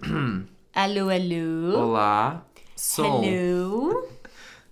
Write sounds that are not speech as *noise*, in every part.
*clears throat* Alô, alô. Olá, som. Hello.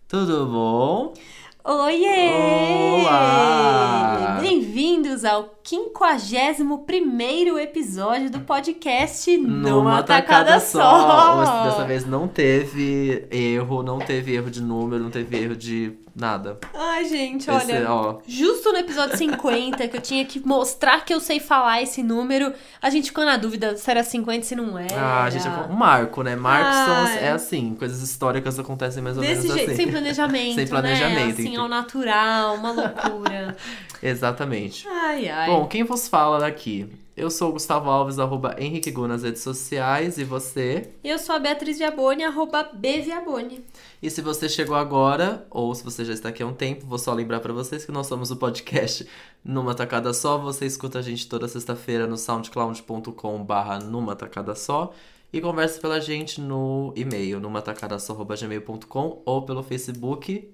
Tudo bom? Oiê! Olá! Bem-vindos ao 51 episódio do podcast Numa, Tacada, Só. Hoje, dessa vez não teve erro, não teve erro de número, não teve erro de nada. Ai, gente, Esse, olha. ó, Justo no episódio 50, que eu tinha que mostrar que eu sei falar esse número, a gente ficou na dúvida se era 50 se não era. ah, gente, um marco, né? Marcos é assim, coisas históricas acontecem mais ou Desse menos jeito, assim. *laughs* sem planejamento, Sem planejamento, né? Assim, ao natural, uma loucura. *laughs* Exatamente. Ai, ai. Bom, quem vos fala daqui? Eu sou o Gustavo Alves, arroba Henrique Gu nas redes sociais, e você? Eu sou a Beatriz Viaboni, arroba bviaboni. E se você chegou agora, ou se você já está aqui há um tempo, vou só lembrar pra vocês que nós somos o podcast Numa Tacada Só. Você escuta a gente toda sexta-feira no soundcloud.com barra Numa Tacada Só. E conversa pela gente no e-mail, numatacadasó.gmail.com ou pelo Facebook.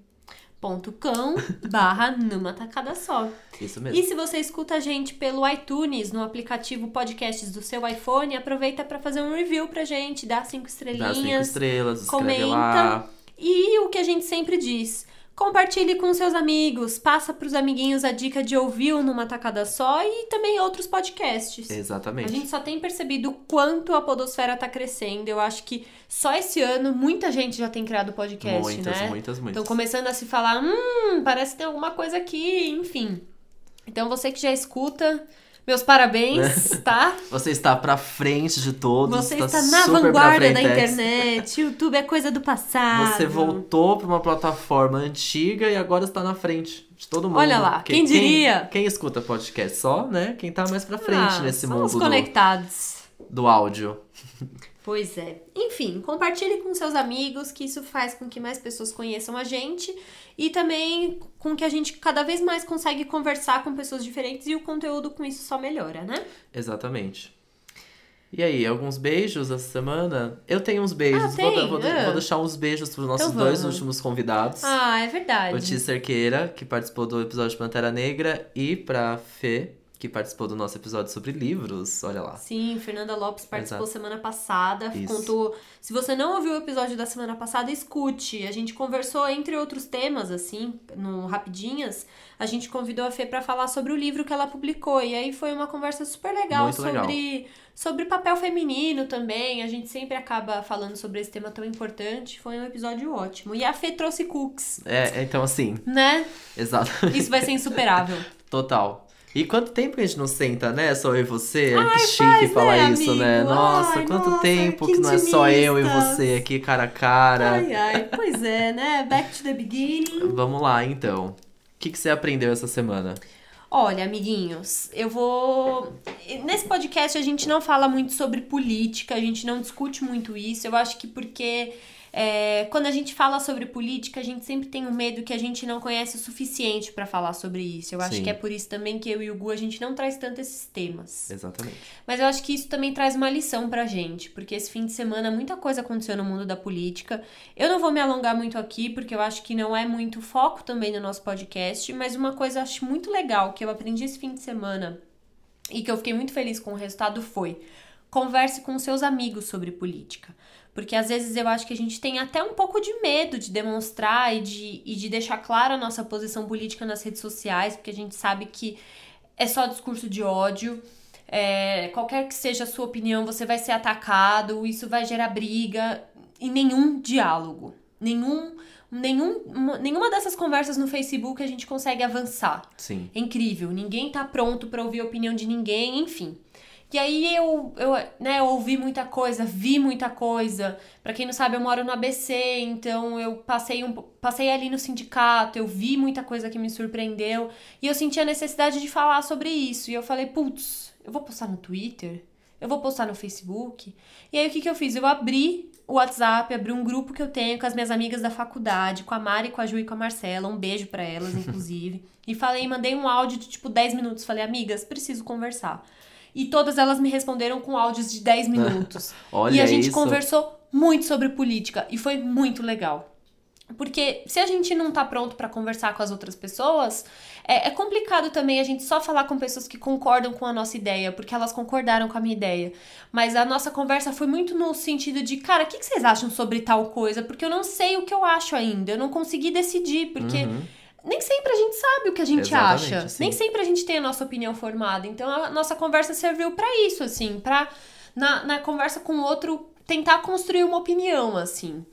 Com barra numa tacada só. Isso mesmo. E se você escuta a gente pelo iTunes, no aplicativo Podcasts do seu iPhone, aproveita pra fazer um review pra gente, dá cinco Dá cinco estrelinhas. estrelas, comenta. lá. E o que a gente sempre diz, compartilhe com seus amigos, passa pros amiguinhos a dica de ouvir numa tacada só e também outros podcasts. A Exatamente. gente só tem percebido o quanto a podosfera tá crescendo. Eu acho que só esse ano muita gente já tem criado podcast, muitas, né? muitas, muitas. Estão começando a se falar, hum, parece que tem alguma coisa aqui, enfim. Então você que já escuta, meus parabéns, *laughs* tá? Você está pra frente de todos. Você tá está na vanguarda da internet. YouTube é coisa do passado. Você voltou pra uma plataforma antiga e agora está na frente de todo mundo. Olha lá, quem diria? Quem, escuta podcast só, né? Quem tá mais pra frente Ah, nesse mundo do, conectados. do áudio. Pois é. Enfim, compartilhe com seus amigos, que isso faz com que mais pessoas conheçam a gente e também com que a gente cada vez mais consegue conversar com pessoas diferentes e o conteúdo com isso só melhora, né? Exatamente. E aí, alguns beijos essa semana? Eu tenho uns beijos. Ah, vou, tem? vou- Ah. vou deixar uns beijos pros nossos Então dois últimos convidados. Ah, é verdade. O Ti Cerqueira, que participou do episódio de Pantera Negra, e pra Fê, que participou do nosso episódio sobre livros. Olha lá. Sim, Fernanda Lopes participou Exato. semana passada, Isso. contou. Se você não ouviu o episódio da semana passada, escute. A gente conversou entre outros temas assim, no rapidinhas. A gente convidou a Fê para falar sobre o livro que ela publicou e aí foi uma conversa super legal Muito legal. sobre sobre papel feminino também. A gente sempre acaba falando sobre esse tema tão importante. Foi um episódio ótimo. E a Fê trouxe cookies, É, então assim, né? *laughs* exatamente. Isso vai ser insuperável. Total. E quanto tempo que a gente não senta, né? Só eu e você? Ai, que chique faz, falar né, isso, né? amigo? Nossa, Ai, quanto nossa, tempo que que não é só eu e você aqui cara a cara. Ai, ai. Pois é, né? Back to the beginning. *laughs* Vamos lá, então. O que, que você aprendeu essa semana? Olha, amiguinhos, eu vou. Nesse podcast a gente não fala muito sobre política, a gente não discute muito isso. Eu acho que porque é, quando a gente fala sobre política, a gente sempre tem o medo que a gente não conhece o suficiente pra falar sobre isso. Eu acho Sim. que é por isso também que eu e o Gu a gente não traz tanto esses temas. Exatamente. Mas eu acho que isso também traz uma lição pra gente, porque esse fim de semana muita coisa aconteceu no mundo da política. Eu não vou me alongar muito aqui, porque eu acho que não é muito foco também no nosso podcast, mas uma coisa eu acho muito legal que eu aprendi esse fim de semana e que eu fiquei muito feliz com o resultado foi: converse com seus amigos sobre política. Porque às vezes eu acho que a gente tem até um pouco de medo de demonstrar e de, e de deixar clara a nossa posição política nas redes sociais, porque a gente sabe que é só discurso de ódio. É, qualquer que seja a sua opinião, você vai ser atacado, isso vai gerar briga e nenhum diálogo. Nenhum, nenhum, uma- nenhuma dessas conversas no Facebook a gente consegue avançar. Sim. É incrível, ninguém tá pronto pra ouvir a opinião de ninguém, enfim. E aí eu, eu, né, eu ouvi muita coisa, vi muita coisa. Pra quem não sabe, eu moro no ABC, então eu passei um, passei ali no sindicato, eu vi muita coisa que me surpreendeu e eu senti a necessidade de falar sobre isso. E eu falei, putz, eu vou postar no Twitter, eu vou postar no Facebook. E aí o que que eu fiz? Eu abri o WhatsApp, abri um grupo que eu tenho com as minhas amigas da faculdade, com a Mari, com a Ju e com a Marcela, um beijo pra elas, *laughs* inclusive. e falei, mandei um áudio de tipo 10 minutos, falei, amigas, preciso conversar. E todas elas me responderam com áudios de 10 *laughs* minutos. Olha e a gente isso. conversou muito sobre política e foi muito legal. Porque se a gente não tá pronto para conversar com as outras pessoas, é, é, complicado também a gente só falar com pessoas que concordam com a nossa ideia, porque elas concordaram com a minha ideia. Mas a nossa conversa foi muito no sentido de, cara, o que, que vocês acham sobre tal coisa? Porque eu não sei o que eu acho ainda, eu não consegui decidir, porque. Uhum. Nem sempre a gente sabe o que a gente Exatamente, acha. Sim. Nem sempre a gente tem a nossa opinião formada. Então a nossa conversa serviu para isso, assim, pra na, na conversa com o outro tentar construir uma opinião, assim.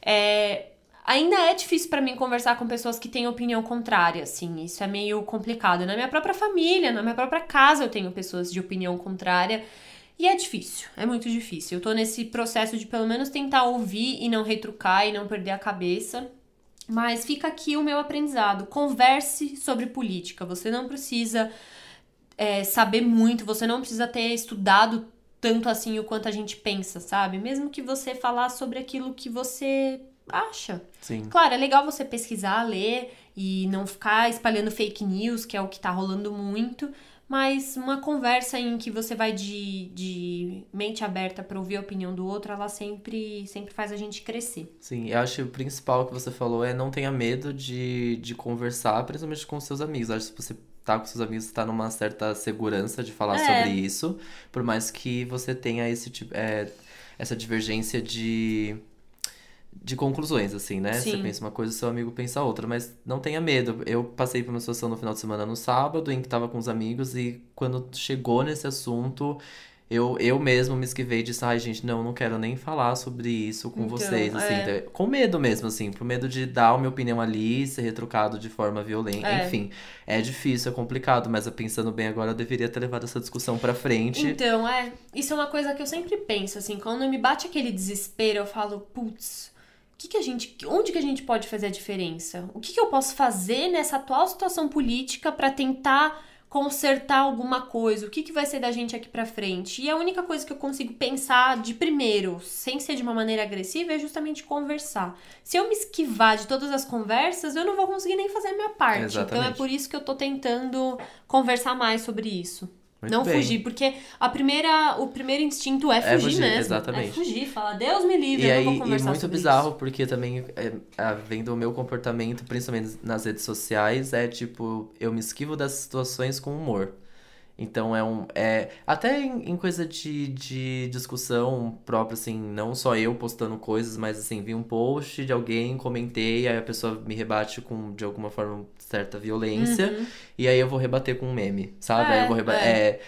É, ainda é difícil para mim conversar com pessoas que têm opinião contrária, assim. Isso é meio complicado. Na minha própria família, na minha própria casa, eu tenho pessoas de opinião contrária. E é difícil, é muito difícil. Eu tô nesse processo de pelo menos tentar ouvir e não retrucar e não perder a cabeça. Mas fica aqui o meu aprendizado. Converse sobre política. Você não precisa é, saber muito, você não precisa ter estudado tanto assim o quanto a gente pensa, sabe? Mesmo que você falar sobre aquilo que você acha. Sim. Claro, é legal você pesquisar, ler e não ficar espalhando fake news, que é o que tá rolando muito, mas uma conversa em que você vai de, de mente aberta para ouvir a opinião do outro, ela sempre, sempre faz a gente crescer. Sim, eu acho que o principal que você falou é não tenha medo de, de conversar, principalmente com seus amigos. Eu acho que você tá com seus amigos, tá numa certa segurança de falar é. sobre isso, por mais que você tenha esse tipo, é, essa divergência de de conclusões, assim, né? Sim. Você pensa uma coisa, seu amigo pensa outra, mas não tenha medo. Eu passei por uma situação no final de semana no sábado, em que tava com os amigos, e quando chegou nesse assunto, eu, eu mesmo me esquivei e disse, ai, gente, não, não quero nem falar sobre isso com então, vocês, assim, é. Então, com medo mesmo, assim, por medo de dar a minha opinião ali, ser retrucado de forma violenta, é. enfim. É difícil, é complicado, mas pensando bem agora, eu deveria ter levado essa discussão pra frente. Então, é, isso é uma coisa que eu sempre penso, assim, quando me bate aquele desespero, eu falo, putz que, que a gente, onde que a gente pode fazer a diferença? O que, que eu posso fazer nessa atual situação política para tentar consertar alguma coisa? O que, que vai ser da gente aqui para frente? E a única coisa que eu consigo pensar de primeiro, sem ser de uma maneira agressiva, é justamente conversar. Se eu me esquivar de todas as conversas, eu não vou conseguir nem fazer a minha parte. Exatamente. Então é por isso que eu tô tentando conversar mais sobre isso. Muito não bem. fugir, porque a primeira, o primeiro instinto é fugir, é fugir mesmo. Exatamente. É fugir, falar, Deus me livre, e eu aí, não vou conversar E muito bizarro, isso. porque também, é, é, vendo o meu comportamento, principalmente nas redes sociais, é tipo, eu me esquivo das situações com humor. Então é um. É, até em, em, coisa de, de discussão própria, assim, não só eu postando coisas, mas assim, vi um post de alguém, comentei, aí a pessoa me rebate com, de alguma forma, certa violência, uhum. e aí eu vou rebater com um meme, sabe? É, aí eu vou rebater. É. é.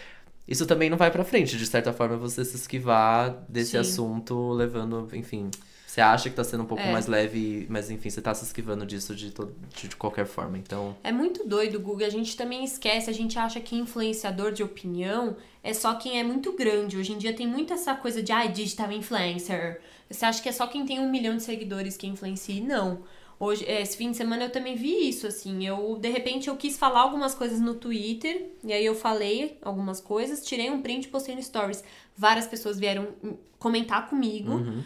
isso também não vai pra frente, de certa forma, você se esquivar desse Sim. assunto, levando, enfim. Você acha que tá sendo um pouco é. mais leve, mas enfim, você tá se esquivando disso de, todo, de, de, qualquer forma, então... É muito doido, Google. A gente também esquece, a gente acha que influenciador de opinião é só quem é muito grande. Hoje em dia tem muito essa coisa de, ah, digital influencer. Você acha que é só quem tem um milhão de seguidores que influencia? Não. Hoje, esse fim de semana eu também vi isso, assim. Eu, de repente, eu quis falar algumas coisas no Twitter, e aí eu falei algumas coisas, tirei um print e postei no Stories. Várias pessoas vieram comentar comigo. Uhum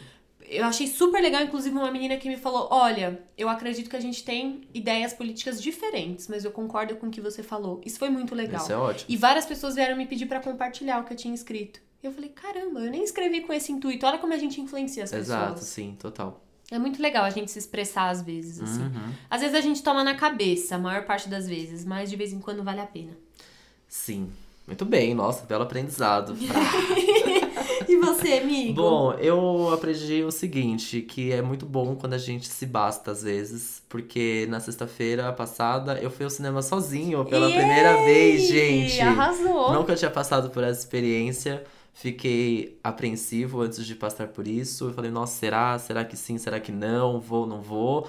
eu achei super legal, inclusive, uma menina que me falou: Olha, eu acredito que a gente tem ideias políticas diferentes, mas eu concordo com o que você falou. Isso foi muito legal. Isso é ótimo. E várias pessoas vieram me pedir para compartilhar o que eu tinha escrito. Eu falei: Caramba, eu nem escrevi com esse intuito. Olha como a gente influencia as pessoas. Exato, sim, total. É muito legal a gente se expressar às vezes, assim. Uhum. Às vezes a gente toma na cabeça, a maior parte das vezes, mas de vez em quando vale a pena. Sim. Muito bem, nossa, belo aprendizado. *laughs* e você, amigo? Bom, eu aprendi o seguinte, que é muito bom quando a gente se basta às vezes, porque na sexta-feira passada eu fui ao cinema sozinho pela Yay! primeira vez, gente. Arrasou. Nunca tinha passado por essa experiência. Fiquei apreensivo antes de passar por isso. Eu falei, nossa, será? Será que sim? Será que não? Vou, não vou?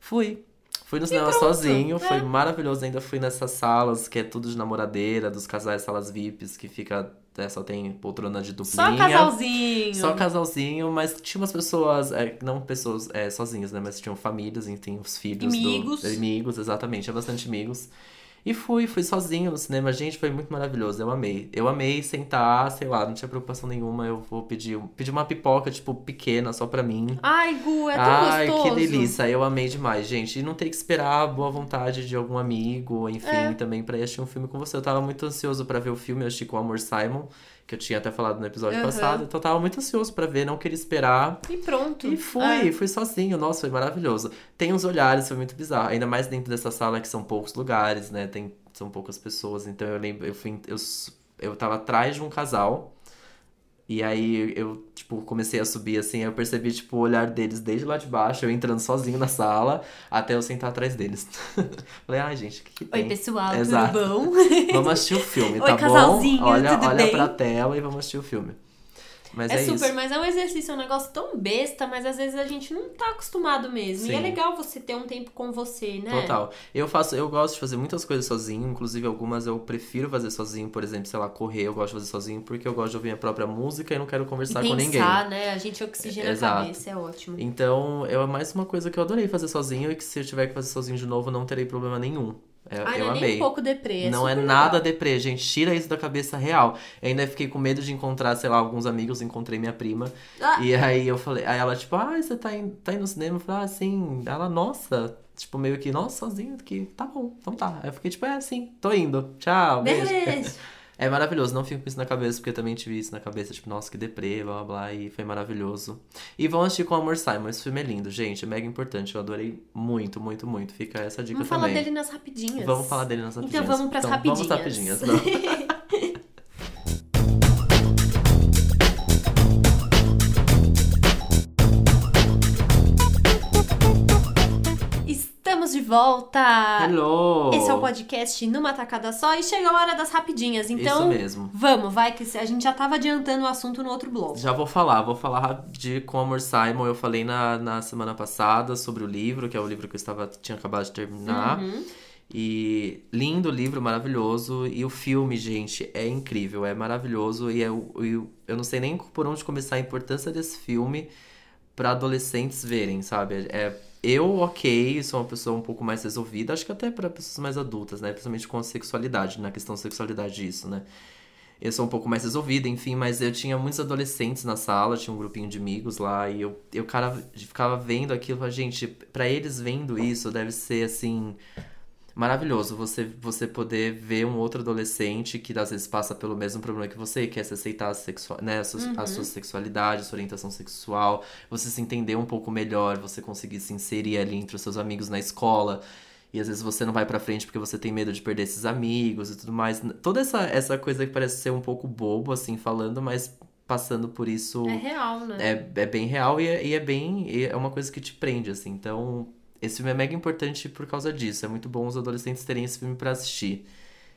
Fui. Fui no cinema sozinho, é. foi maravilhoso. Ainda fui nessas salas que é tudo de namoradeira, dos casais salas VIPs, que fica. É, só tem poltrona de duplinha. Só casalzinho. Só casalzinho, mas tinha umas pessoas, é, não pessoas é, sozinhas, né? Mas tinham famílias, enfim, os filhos. Amigos. Do, amigos, exatamente. Tinha bastante amigos. E fui, fui sozinho no cinema. Gente, foi muito maravilhoso. Eu amei. Eu amei sentar, sei lá, não tinha preocupação nenhuma. Eu vou pedir, pedir uma pipoca, tipo, pequena, só pra mim. Ai, Gu, é tão Ai, gostoso. que delícia. Eu amei demais, gente. E não ter que esperar a boa vontade de algum amigo, enfim, é. também pra ir assistir um filme com você. Eu tava muito ansioso para ver o filme, eu assisti com o Amor Simon que eu tinha até falado no episódio Aham. passado. Então eu tava muito ansioso pra ver, não queria esperar. E pronto. E fui, É. fui sozinho. Nossa, foi maravilhoso. Tem uns olhares, foi muito bizarro. Ainda mais dentro dessa sala que são poucos lugares, né? Tem, são poucas pessoas. Então eu lembro, eu fui, eu, eu tava atrás de um casal. E aí eu, tipo, comecei a subir assim, eu percebi, tipo, o olhar deles desde lá de baixo, eu entrando sozinho na sala, até eu sentar atrás deles. *laughs* Falei, ai, gente, o que, que Oi, tem? pessoal, Exato. tudo bom? Vamos assistir o filme, *laughs* Oi, tá bom? Olha, olha bem? pra tela e vamos assistir o filme. Mas é, É, super, isso. mas é um exercício, é um negócio tão besta, mas às vezes a gente não tá acostumado mesmo. E Sim. é legal você ter um tempo com você, né? Total. Eu faço, eu gosto de fazer muitas coisas sozinho, inclusive algumas eu prefiro fazer sozinho, por exemplo, sei lá, correr, eu gosto de fazer sozinho porque eu gosto de ouvir minha própria música e não quero E conversar com ninguém. pensar, né? A gente oxigena Exato. a cabeça, é ótimo. Então, é mais uma coisa que eu adorei fazer sozinho e que se eu tiver que fazer sozinho de novo, não terei problema nenhum. É, Ah, eu não é nem amei. um pouco deprê, é não é super nada legal. deprê, gente. Tira isso da cabeça real. Eu ainda fiquei com medo de encontrar, sei lá, alguns amigos. Encontrei minha prima. Ah. E aí eu falei, aí ela, tipo, ah, você tá, in, tá indo no cinema? Eu falei, ah, sim. Ela, nossa, tipo, meio que, nossa, sozinho aqui. Tá bom, então tá. Aí eu fiquei, tipo, é, sim, tô indo. Tchau, beijo. Beijo. *laughs* É maravilhoso, não fico com isso na cabeça, porque eu também tive isso na cabeça, tipo, nossa, que deprê, blá blá blá, e foi maravilhoso. E vão assistir com Amor Simon, esse filme é lindo, gente, é mega importante, eu adorei muito, muito, muito. Fica essa dica Vamos também. falar dele nas rapidinhas. Vamos falar dele nas rapidinhas. Então vamos pras Então, rapidinhas. Vamos rapidinhas. *laughs* Não. Estamos de volta! Hello! Esse é o podcast numa tacada só e chega a hora das rapidinhas. Então, Isso mesmo. vamos, vai, que a gente já tava adiantando o assunto no outro bloco. Já vou falar, vou falar de com Amor Simon. Eu falei na, na semana passada sobre o livro, que é o livro que eu estava, tinha acabado de terminar. Uhum. E lindo livro, maravilhoso. E o filme, gente, é incrível, é maravilhoso. E eu, eu, eu não sei nem por onde começar a importância desse filme para adolescentes verem, sabe? É, eu, ok, sou uma pessoa um pouco mais resolvida, acho que até para pessoas mais adultas, né? Principalmente com a sexualidade, na questão da sexualidade disso, né? Eu sou um pouco mais resolvida, enfim, mas eu tinha muitos adolescentes na sala, tinha um grupinho de amigos lá, e eu, eu cara, ficava vendo aquilo, gente, pra eles vendo isso, deve ser assim maravilhoso você você poder ver um outro adolescente que às vezes passa pelo mesmo problema que você, que é se aceitar a, sexua né, a, sua, a sua sexualidade, a sua orientação sexual, você se entender um pouco melhor, você conseguir se inserir ali entre os seus amigos na escola. E às vezes você não vai pra frente porque você tem medo de perder esses amigos e tudo mais. Toda essa, essa coisa que parece ser um pouco bobo, assim, falando, mas passando por isso É real, né? é, é bem real e é, e é bem. e é uma coisa que te prende, assim. Então, esse filme é mega importante por causa disso. É muito bom os adolescentes terem esse filme pra assistir.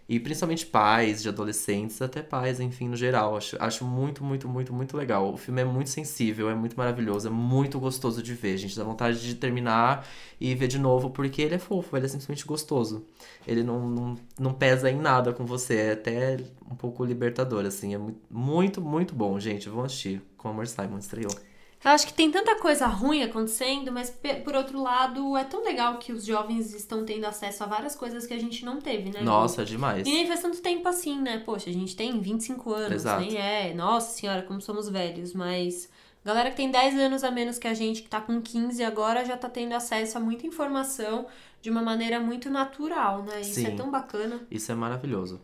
E principalmente pais de adolescentes, até pais, enfim, no geral. Acho, acho muito, muito, muito, muito legal. O filme é muito sensível, é muito maravilhoso, é muito gostoso de ver. Gente dá vontade de terminar e ver de novo, porque ele é fofo, ele é simplesmente gostoso. Ele não, não, não pesa em nada com você, é até um pouco libertador, assim. É mu- muito, muito bom, gente. Vão assistir. Com Amor Simon estreou. Eu acho que tem tanta coisa ruim acontecendo, mas por outro lado, é tão legal que os jovens estão tendo acesso a várias coisas que a gente não teve, né? Nossa, demais. E nem faz tanto tempo assim, né? Poxa, a gente tem 25 anos, Exato. nem é. Nossa senhora, como somos velhos, mas. Galera que tem 10 anos a menos que a gente, que tá com 15 agora, já tá tendo acesso a muita informação de uma maneira muito natural, né? Isso é Sim. tão bacana. Isso é maravilhoso.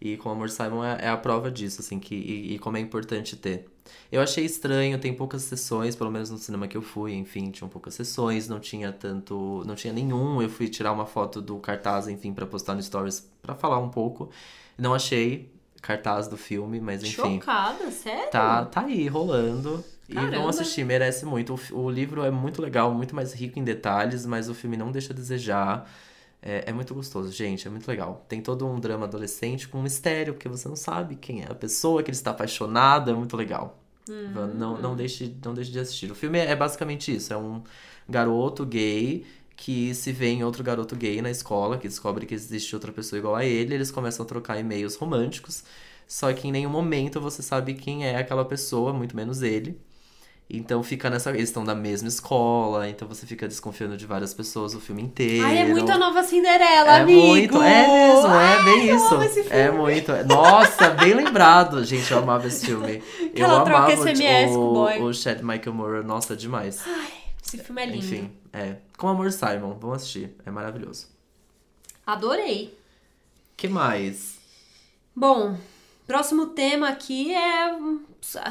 E com Amor Simon é, é a prova disso, assim, que, e, e como é importante ter. Eu achei estranho, tem poucas sessões, pelo menos no cinema que eu fui, enfim, tinham poucas sessões, não tinha tanto. Não tinha nenhum. Eu fui tirar uma foto do cartaz, enfim, pra postar no Stories pra falar um pouco. Não achei cartaz do filme, mas enfim. Chocada, sério? Tá, tá aí, rolando. E Caramba. vão assistir, merece muito. O, o livro é muito legal, muito mais rico em detalhes, mas o filme não deixa a desejar. É, é muito gostoso, gente, é muito legal. Tem todo um drama adolescente com um mistério, porque você não sabe quem é a pessoa que ele está apaixonado, é muito legal. Hum. Não, não, deixe, não deixe de assistir. O filme é basicamente isso: é um garoto gay que se vê em outro garoto gay na escola, que descobre que existe outra pessoa igual a ele, eles começam a trocar e-mails românticos, só que em nenhum momento você sabe quem é aquela pessoa, muito menos ele. Então fica nessa. Eles estão da mesma escola, então você fica desconfiando de várias pessoas o filme inteiro. Ai, é muito a nova Cinderela, É amigo! muito, é mesmo, é Ai, bem eu isso. É muito. Nossa, bem lembrado. Gente, eu amava esse filme. *laughs* Eu ela troca amava SMS com o o, boy. o Chad Michael Moore, nossa, demais. Esse filme é lindo. Enfim, é. Com Amor Simon, vamos assistir. É maravilhoso. Adorei. que mais? Bom, Próximo tema aqui é.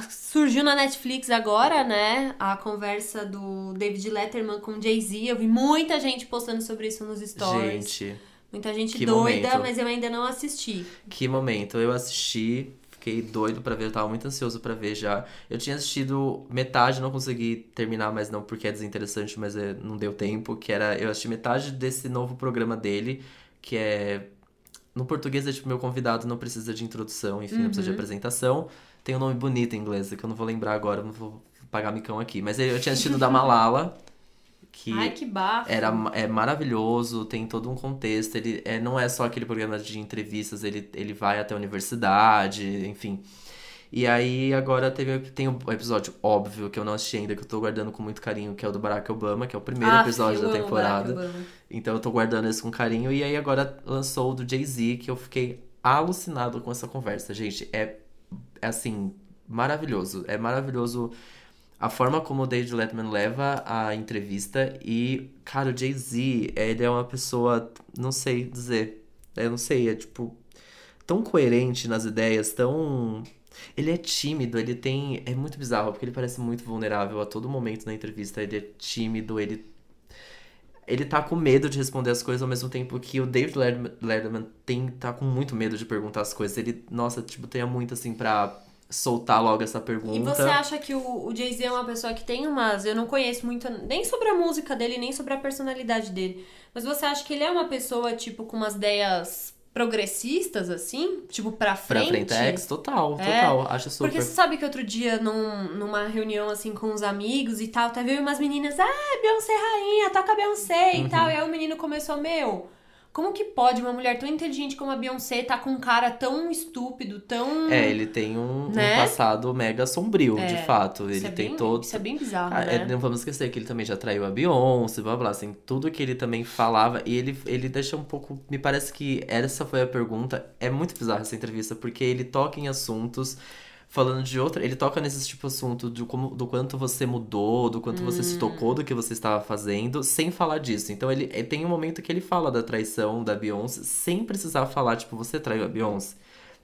Surgiu na Netflix agora, né? A conversa do David Letterman com Jay-Z. Eu vi muita gente postando sobre isso nos stories. Gente, Muita gente que doida, momento. mas eu ainda não assisti. que momento. Eu assisti, fiquei doido pra ver, eu tava muito ansioso pra ver já. Eu tinha assistido metade, não consegui terminar, mas não porque é desinteressante, mas é, não deu tempo. Que era. Eu assisti metade desse novo programa dele, que é. No português é tipo, meu convidado não precisa de introdução, enfim, não precisa de Uhum. apresentação. Tem um nome bonito em inglês, que eu não vou lembrar agora, não vou pagar micão aqui. Mas eu tinha assistido da Malala, *laughs* que Ai, que bafo. era é maravilhoso, tem todo um contexto. Ele é, não é só aquele programa de entrevistas, ele, ele vai até a universidade, enfim. E aí agora teve, tem o episódio óbvio que eu não assisti ainda, que eu tô guardando com muito carinho, que é o do Barack Obama, que é o primeiro Ah, episódio da temporada. Então eu tô guardando esse com carinho. E aí agora lançou o do Jay-Z, que eu fiquei alucinado com essa conversa. Gente, é, é assim, maravilhoso. É maravilhoso a forma como o David Letterman leva a entrevista. E, cara, o Jay-Z, ele é uma pessoa, não sei dizer. Eu não sei, é tipo, tão coerente nas ideias, tão. Ele é tímido, ele tem. É muito bizarro, porque ele parece muito vulnerável a todo momento na entrevista. Ele é tímido, ele ele tá com medo de responder as coisas ao mesmo tempo que o David Letterman- tem, tá com muito medo de perguntar as coisas. Ele, nossa, tipo, tem muito assim pra soltar logo essa pergunta. E você acha que o, o Jay-Z é uma pessoa que tem umas. Eu não conheço muito nem sobre a música dele, nem sobre a personalidade dele. Mas você acha que ele é uma pessoa, tipo, com umas ideias progressistas, assim? Tipo, pra Pra frente? Frentex, total, É, total. Acho super. Porque você sabe que outro dia, num- numa reunião assim com os amigos e tal, teve umas meninas, ah, Beyoncé rainha, toca Beyoncé Uhum. e tal. E aí o menino começou, meu, como que pode uma mulher tão inteligente como a Beyoncé tá com um cara tão estúpido, tão. É, ele tem um, um Né? passado mega sombrio, É, de fato. Ele é tem bem, todo. Isso é bem bizarro, Ah, é, né? não vamos esquecer que ele também já traiu a Beyoncé, blá blá, assim, tudo que ele também falava. E ele, ele deixa um pouco. Me parece que essa foi a pergunta. É muito bizarra essa entrevista, porque ele toca em assuntos. Falando de outra, ele toca nesses tipo de assunto do, como, do quanto você mudou, do quanto você Hum. se tocou do que você estava fazendo, sem falar disso. Então ele, ele tem um momento que ele fala da traição da Beyoncé, sem precisar falar, tipo, você traiu a Beyoncé.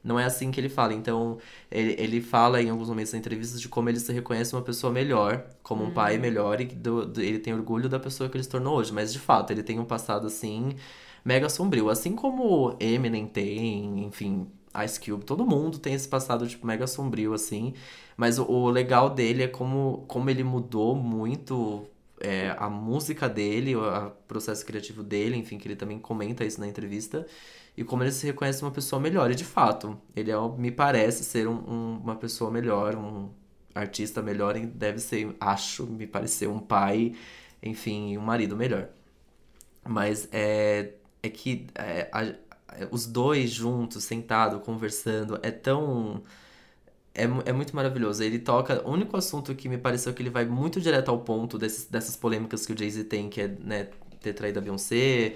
Não é assim que ele fala. Então, ele, ele fala em alguns momentos da entrevista de como ele se reconhece uma pessoa melhor, como um Uhum. pai melhor, e do, do- ele tem orgulho da pessoa que ele se tornou hoje. Mas, de fato, ele tem um passado, assim, mega sombrio. Assim como Eminem tem, enfim, Ice Cube, todo mundo tem esse passado, tipo, mega sombrio, assim. Mas o, o legal dele é como, como ele mudou muito é, a música dele, o processo criativo dele, enfim, que ele também comenta isso na entrevista. E como ele se reconhece uma pessoa melhor. E de fato, ele é, me parece ser um- um- uma pessoa melhor, um artista melhor, deve ser, acho, me parecer um pai, enfim, um marido melhor. Mas é, é que é, a- os dois juntos, sentados, conversando, é tão. É, é muito maravilhoso. Ele toca. O único assunto que me pareceu que ele vai muito direto ao ponto desses, dessas polêmicas que o Jay-Z tem, que é né, ter traído a Beyoncé,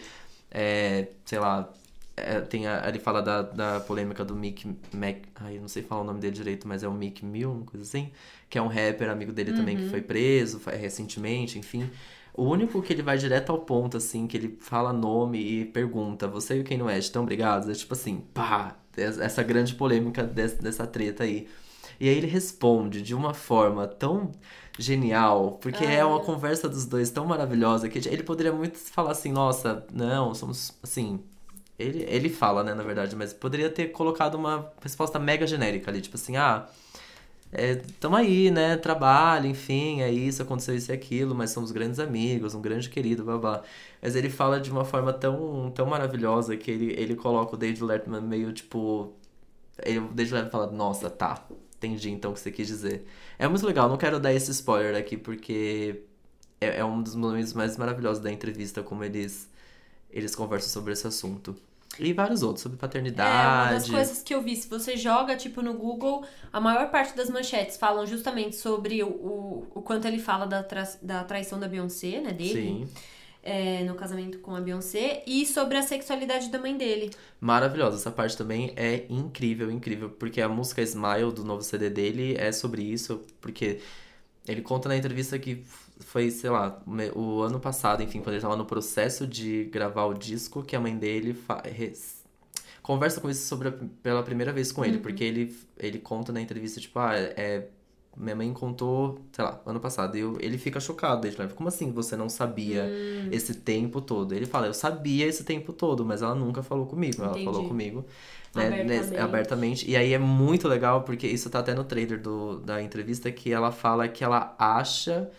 é, sei lá. é, tem a- ele fala da, da polêmica do Mick Mac. Ai, eu não sei falar o nome dele direito, mas é o Mick Mill, uma coisa assim. Que é um rapper amigo dele também que foi preso recentemente, enfim. O único que ele vai direto ao ponto, assim, que ele fala nome e pergunta, você e o Kanye West estão brigados? É tipo assim, pá, es- essa grande polêmica des- dessa treta aí. E aí ele responde de uma forma tão genial, porque é uma conversa dos dois tão maravilhosa que ele poderia muito falar assim, nossa, não, somos assim. Ele, ele fala, né, na verdade, mas poderia ter colocado uma resposta mega genérica ali, tipo assim, ah. É, aí, né? Trabalho, enfim, é isso, aconteceu isso e aquilo, mas somos grandes amigos, um grande querido, blá. Mas ele fala de uma forma tão, tão maravilhosa que ele, ele coloca o David Letterman meio tipo. Ele, o David Letterman fala, nossa, tá, entendi então o que você quis dizer. É muito legal, não quero dar esse spoiler aqui porque é, é um dos momentos mais maravilhosos da entrevista, como eles, eles conversam sobre esse assunto. E vários outros, sobre É, uma das paternidade. coisas que eu vi, se você joga, tipo, no Google, a maior parte das manchetes falam justamente sobre o, o, o quanto ele fala da, tra- da traição da Beyoncé, né, dele, Sim. é, no casamento com a Beyoncé, e sobre a sexualidade da mãe dele. Maravilhosa, essa parte também é incrível, incrível, porque a música Smile do novo CD dele é sobre isso, porque ele conta na entrevista que foi, sei lá, o ano passado, enfim, quando ele tava no processo de gravar o disco, que a mãe dele fa- conversa com isso sobre a- pela primeira vez com ele, Uhum. porque ele, ele conta na entrevista, tipo, ah, é. Minha mãe contou, sei lá, ano passado, e eu, ele fica chocado. Ele fala, como assim você não sabia Hum. esse tempo todo? Ele fala, eu sabia esse tempo todo, mas ela nunca falou comigo. Ela Entendi. falou comigo né, Abertamente. abertamente. E aí é muito legal, porque isso tá até no trailer do, da entrevista, que ela fala que ela acha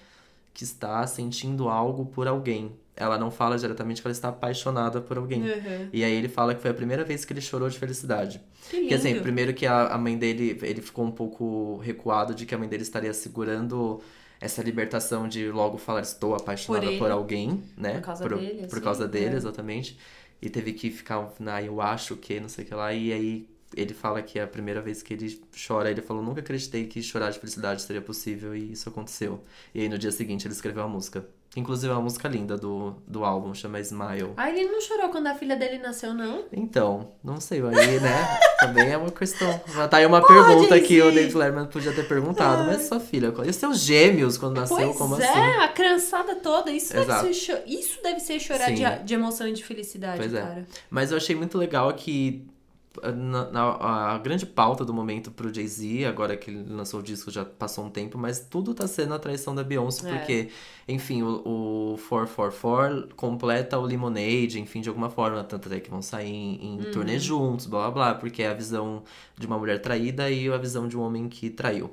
que está sentindo algo por alguém. Ela não fala diretamente que ela está apaixonada por alguém. Uhum. E aí ele fala que foi a primeira vez que ele chorou de felicidade. Que lindo. Porque assim, primeiro que a, a mãe dele, ele ficou um pouco recuado de que a mãe dele estaria segurando essa libertação de logo falar estou apaixonada Por por, alguém, né? Por causa por, dele, por assim, causa dele, é. exatamente. E teve que ficar, na eu acho que, não sei o que lá. E aí ele fala que é a primeira vez que ele chora. Ele falou, nunca acreditei que chorar de felicidade seria possível e isso aconteceu. E aí no dia seguinte ele escreveu a música. Inclusive é uma música linda do, do álbum, chama Smile. Ah, ele não chorou quando a filha dele nasceu, não? Então, não sei, aí, né? *laughs* Também é uma questão. Tá aí uma pergunta que o. David Letterman podia ter perguntado. Mas sua filha, e seus gêmeos quando nasceu, pois como é, assim? a criançada toda. Isso deve, Exato. ser cho- isso deve ser chorar de, de emoção e de felicidade, Pois é. cara. Mas eu achei muito legal que na, na- a grande pauta do momento pro Jay-Z, agora que ele lançou o disco já passou um tempo, mas tudo tá sendo a traição da Beyoncé, É. porque, enfim, o, o 444 completa o Lemonade, enfim, de alguma forma, tanto é que vão sair em, em Uhum. turnê juntos, blá blá blá, porque é a visão de uma mulher traída e a visão de um homem que traiu.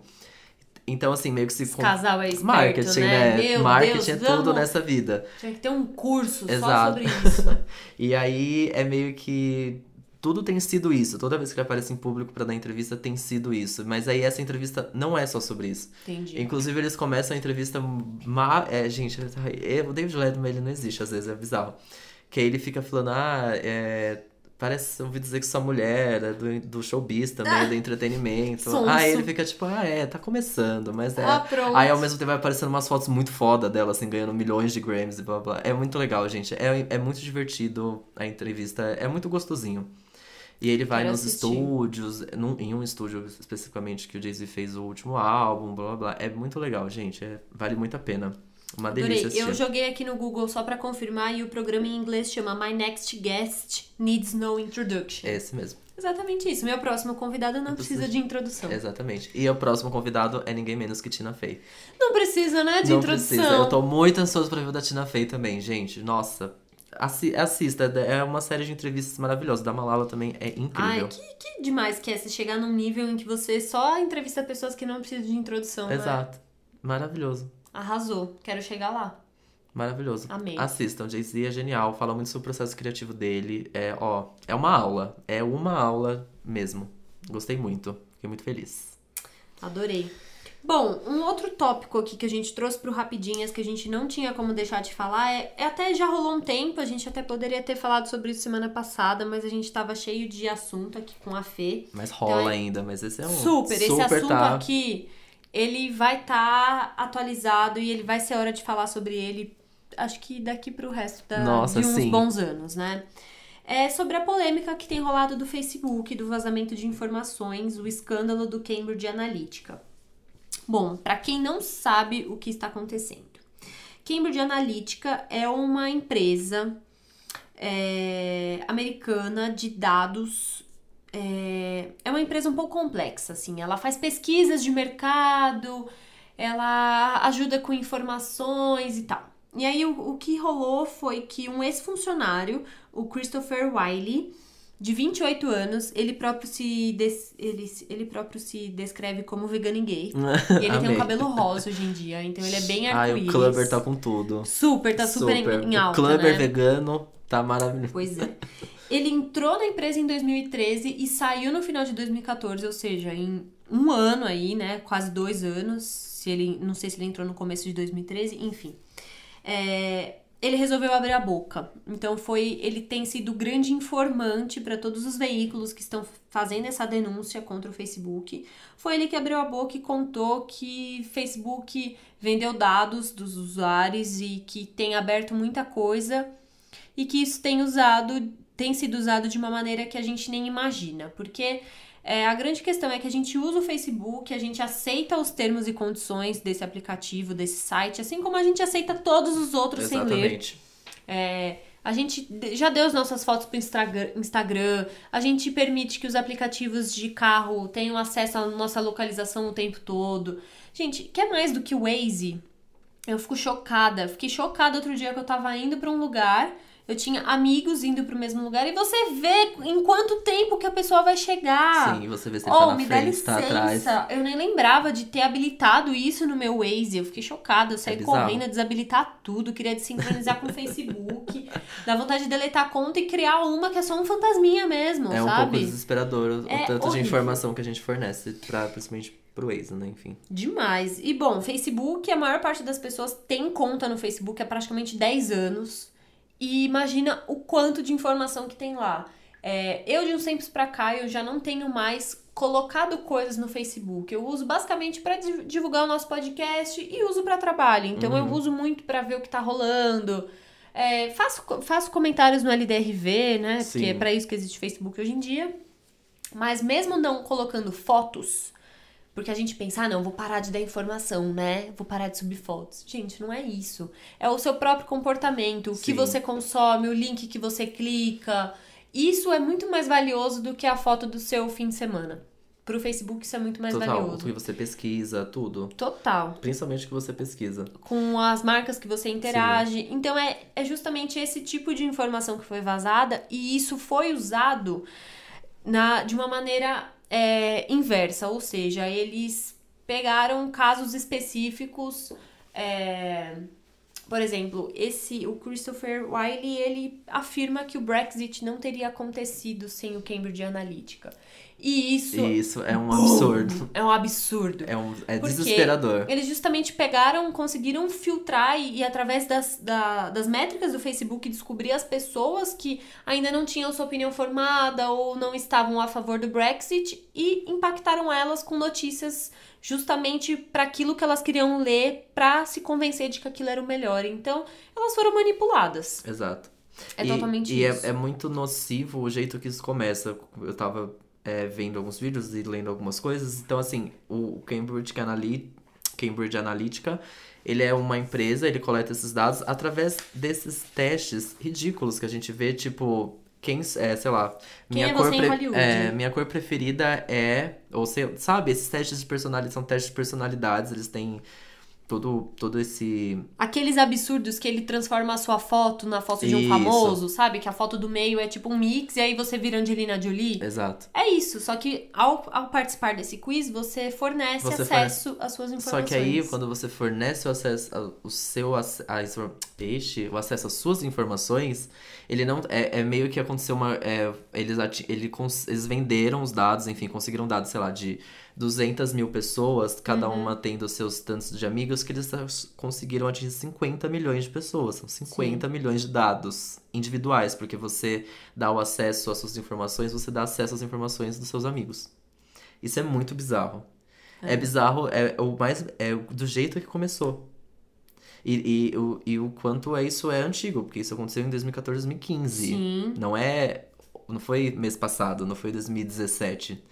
Então, assim, meio que se. Esse casal é esperto, Marketing, né? né? Marketing Deus, é tudo vamos... nessa vida. Tinha que ter um curso só Exato. sobre isso. *laughs* E aí é meio que tudo tem sido isso. Toda vez que ele aparece em público pra dar entrevista tem sido isso. Mas aí essa entrevista não é só sobre isso. Entendi. Inclusive eles começam a entrevista ma... é, gente, é, o David Letterman ele não existe às vezes, é bizarro. Que aí ele fica falando, ah, é, parece, ouvi dizer que sua mulher é do, do showbiz também, do *laughs* entretenimento. Sonso. Aí ele fica tipo, ah, é, tá começando, mas é. Ah. Aí ao mesmo tempo vai aparecendo umas fotos muito foda dela, assim, ganhando milhões de Grammys e blá blá. É muito legal, gente. É, é muito divertido a entrevista, é muito gostosinho. E ele vai Quero nos assistir. estúdios, num- em um estúdio especificamente que o Jay-Z fez o último álbum, blá blá blá. É muito legal, gente. é- vale muito a pena. Uma Adorei. delícia assistir. Eu joguei aqui no Google só pra confirmar e o programa em inglês chama My Next Guest Needs No Introduction. É esse mesmo. Exatamente isso. Meu próximo convidado não precisa de introdução. Exatamente. E o próximo convidado é ninguém menos que Tina Fey. Não precisa, né, de Não introdução. precisa. Eu tô muito ansioso pra ver o da Tina Fey também, gente. Nossa. Assi- assista, é uma série de entrevistas maravilhosas. Da Malala também é incrível. Ai, que, que demais que é você chegar num nível em que você só entrevista pessoas que não precisam de introdução, né? Exato. Maravilhoso. Arrasou. Quero chegar lá. Maravilhoso. Amei. Assistam, Jay-Z é genial, fala muito sobre o processo criativo dele. É, ó, é uma aula. É uma aula mesmo. Gostei muito. Fiquei muito feliz. Adorei. Bom, um outro tópico aqui que a gente trouxe pro Rapidinhas que a gente não tinha como deixar de falar é, é até já rolou um tempo, a gente até poderia ter falado sobre isso semana passada, mas a gente tava cheio de assunto aqui com a Fê. Mas rola Então, ainda, mas esse é um. Super, esse super assunto tá. aqui, ele vai estar atualizado e ele vai ser hora de falar sobre ele, acho que daqui pro resto da, Nossa, de uns sim. bons anos, né? É sobre a polêmica que tem rolado do Facebook, do vazamento de informações, o escândalo do Cambridge Analytica. Bom, para quem não sabe o que está acontecendo, Cambridge Analytica é uma empresa é, americana de dados. É, é uma empresa um pouco complexa, assim. Ela faz pesquisas de mercado, ela ajuda com informações e tal. E aí o, o que rolou foi que um ex-funcionário, o Christopher Wiley, de 28 anos, ele próprio se des- ele, ele próprio se descreve como vegano e gay. *laughs* E ele tem um cabelo rosa hoje em dia, então ele é bem Ai, arco-íris. o Clubber tá com tudo. Super, tá super, Em, em alta, O Clubber né? vegano tá maravilhoso. Pois é. Ele entrou na empresa em 2013 e saiu no final de 2014, ou seja, em um ano aí, né? Quase dois anos. Se ele, não sei se ele entrou no começo de 2013, enfim. É, ele resolveu abrir a boca. Então foi, ele tem sido grande informante para todos os veículos que estão fazendo essa denúncia contra o Facebook. Foi ele que abriu a boca e contou que Facebook vendeu dados dos usuários e que tem aberto muita coisa e que isso tem usado, tem sido usado de uma maneira que a gente nem imagina, porque é, a grande questão é que a gente usa o Facebook, a gente aceita os termos e condições desse aplicativo, desse site, assim como a gente aceita todos os outros sem ler. Exatamente. É, A gente já deu as nossas fotos pro Instagram, a gente permite que os aplicativos de carro tenham acesso à nossa localização o tempo todo. Gente, quer mais do que o Waze? Eu fico chocada. Fiquei chocada outro dia que eu tava indo para um lugar eu tinha amigos indo pro mesmo lugar e você vê em quanto tempo que a pessoa vai chegar. Sim, você vê se ele oh, tá na me frente, dá tá atrás. Eu nem lembrava de ter habilitado isso no meu Waze. Eu fiquei chocada. Eu saí é correndo a desabilitar tudo, queria desincronizar com o *laughs* Facebook. Dá vontade de deletar a conta e criar uma que é só um fantasminha mesmo, é sabe? É um pouco desesperador o é tanto horrível. de informação que a gente fornece, pra, principalmente pro Waze, né? Enfim. Demais. E bom, Facebook, a maior parte das pessoas tem conta no Facebook há praticamente 10 anos. E imagina o quanto de informação que tem lá. É, eu, de uns tempos pra cá, eu já não tenho mais colocado coisas no Facebook. Eu uso basicamente para divulgar o nosso podcast e uso para trabalho. Então, uhum. eu uso muito para ver o que tá rolando. É, faço, faço comentários no LDRV, né? Sim. Porque é para isso que existe Facebook hoje em dia. Mas mesmo não colocando fotos, porque a gente pensa, ah, não, vou parar de dar informação, né? Vou parar de subir fotos. Gente, não é isso. É o seu próprio comportamento, o que você consome, o link que você clica. Isso é muito mais valioso do que a foto do seu fim de semana. Pro Facebook isso é muito mais Total, valioso. O que você pesquisa, tudo. Total. Principalmente o que você pesquisa. Com as marcas que você interage. Sim. Então é, é justamente esse tipo de informação que foi vazada e isso foi usado na, de uma maneira é, inversa, ou seja, eles pegaram casos específicos. É, por exemplo, esse o Christopher Wiley ele afirma que o Brexit não teria acontecido sem o Cambridge Analytica. E isso. Isso é um absurdo. É um absurdo. É, um, é desesperador. Eles justamente pegaram, conseguiram filtrar e, e através das, da, das métricas do Facebook, descobrir as pessoas que ainda não tinham sua opinião formada ou não estavam a favor do Brexit e impactaram elas com notícias justamente para aquilo que elas queriam ler para se convencer de que aquilo era o melhor. Então, elas foram manipuladas. Exato. É e, totalmente e é, isso. E é, é muito nocivo o jeito que isso começa. Eu tava é, vendo alguns vídeos e lendo algumas coisas. Então, assim, o Cambridge, Analy Cambridge Analytica, ele é uma empresa, ele coleta esses dados através desses testes ridículos que a gente vê, tipo, quem, é, sei lá, quem minha é cor pre... é, minha cor preferida é, ou sei, sabe, esses testes de personalidade são testes de personalidades, eles têm todo, todo esse. Aqueles absurdos que ele transforma a sua foto na foto de um famoso, sabe? Que a foto do meio é tipo um mix e aí você vira Angelina Jolie. Exato. É isso, só que ao, ao participar desse quiz, você fornece você acesso fornece... às suas informações. Só que aí, quando você fornece o acesso, o seu a, peixe, o acesso às suas informações, ele não. É, é meio que aconteceu uma. É, eles, ele, eles venderam os dados, enfim, conseguiram dados, sei lá, de 200 mil pessoas, cada uhum. uma tendo seus tantos de amigos, que eles conseguiram atingir 50 milhões de pessoas. São 50 Sim. milhões de dados individuais, porque você dá o acesso às suas informações, você dá acesso às informações dos seus amigos. Isso é muito bizarro. É, é bizarro, é o mais. É do jeito que começou. E, e, o, e o quanto é isso é antigo, porque isso aconteceu em 2014, 2015. Sim. Não é. Não foi mês passado, não foi 2017.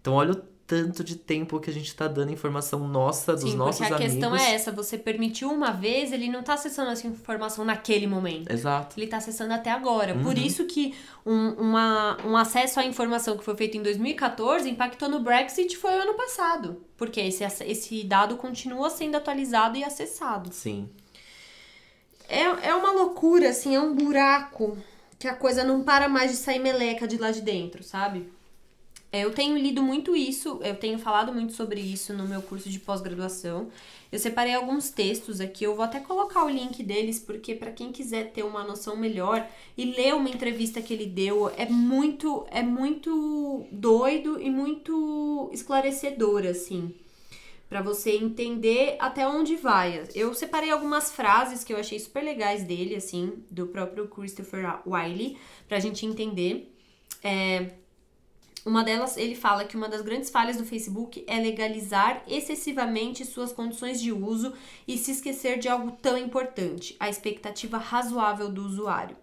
Então olha o tanto de tempo que a gente tá dando informação nossa, dos Sim, nossos amigos. Porque a questão é essa, você permitiu uma vez, ele não tá acessando essa informação naquele momento. Exato. Ele tá acessando até agora. Uhum. Por isso que um, uma, um acesso à informação que foi feito em 2014 impactou no Brexit foi o ano passado. Porque esse, esse dado continua sendo atualizado e acessado. Sim. É, é uma loucura, assim, é um buraco que a coisa não para mais de sair meleca de lá de dentro, sabe? Eu tenho lido muito isso, eu tenho falado muito sobre isso no meu curso de pós-graduação. Eu separei alguns textos aqui, eu vou até colocar o link deles, porque para quem quiser ter uma noção melhor e ler uma entrevista que ele deu, é muito, é muito doido e muito esclarecedor, assim, para você entender até onde vai. Eu separei algumas frases que eu achei super legais dele, assim, do próprio Christopher Wiley, pra gente entender. É, uma delas, ele fala que uma das grandes falhas do Facebook é legalizar excessivamente suas condições de uso e se esquecer de algo tão importante, a expectativa razoável do usuário.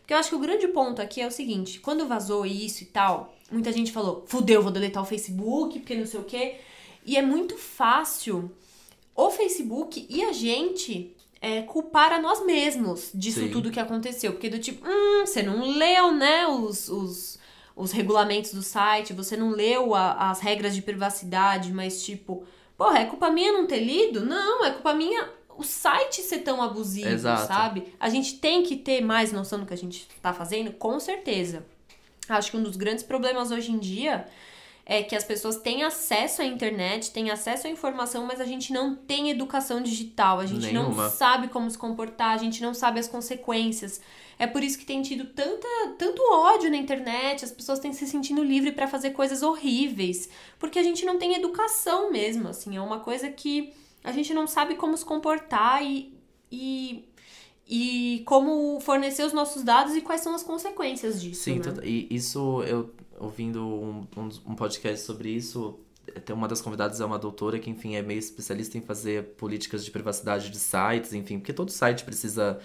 Porque eu acho que o grande ponto aqui é o seguinte: quando vazou isso e tal, muita gente falou, fudeu, vou deletar o Facebook, porque não sei o quê. E é muito fácil o Facebook e a gente é, culpar a nós mesmos disso Sim. tudo que aconteceu. Porque do tipo, hum, você não leu, né, os, os, os regulamentos do site, você não leu a- as regras de privacidade, mas tipo, porra, é culpa minha não ter lido? Não, é culpa minha o site ser tão abusivo, Exato. sabe? A gente tem que ter mais noção do que a gente tá fazendo, com certeza. Acho que um dos grandes problemas hoje em dia é que as pessoas têm acesso à internet, têm acesso à informação, mas a gente não tem educação digital, a gente Nenhuma. não sabe como se comportar, a gente não sabe as consequências. É por isso que tem tido tanta, tanto ódio na internet, as pessoas têm se sentindo livre pra fazer coisas horríveis, porque a gente não tem educação mesmo, assim, é uma coisa que a gente não sabe como se comportar e, e, e como fornecer os nossos dados e quais são as consequências disso. Sim, né? e isso, eu ouvindo um, um, um podcast sobre isso, até uma das convidadas é uma doutora que, enfim, é meio especialista em fazer políticas de privacidade de sites, enfim, porque todo site precisa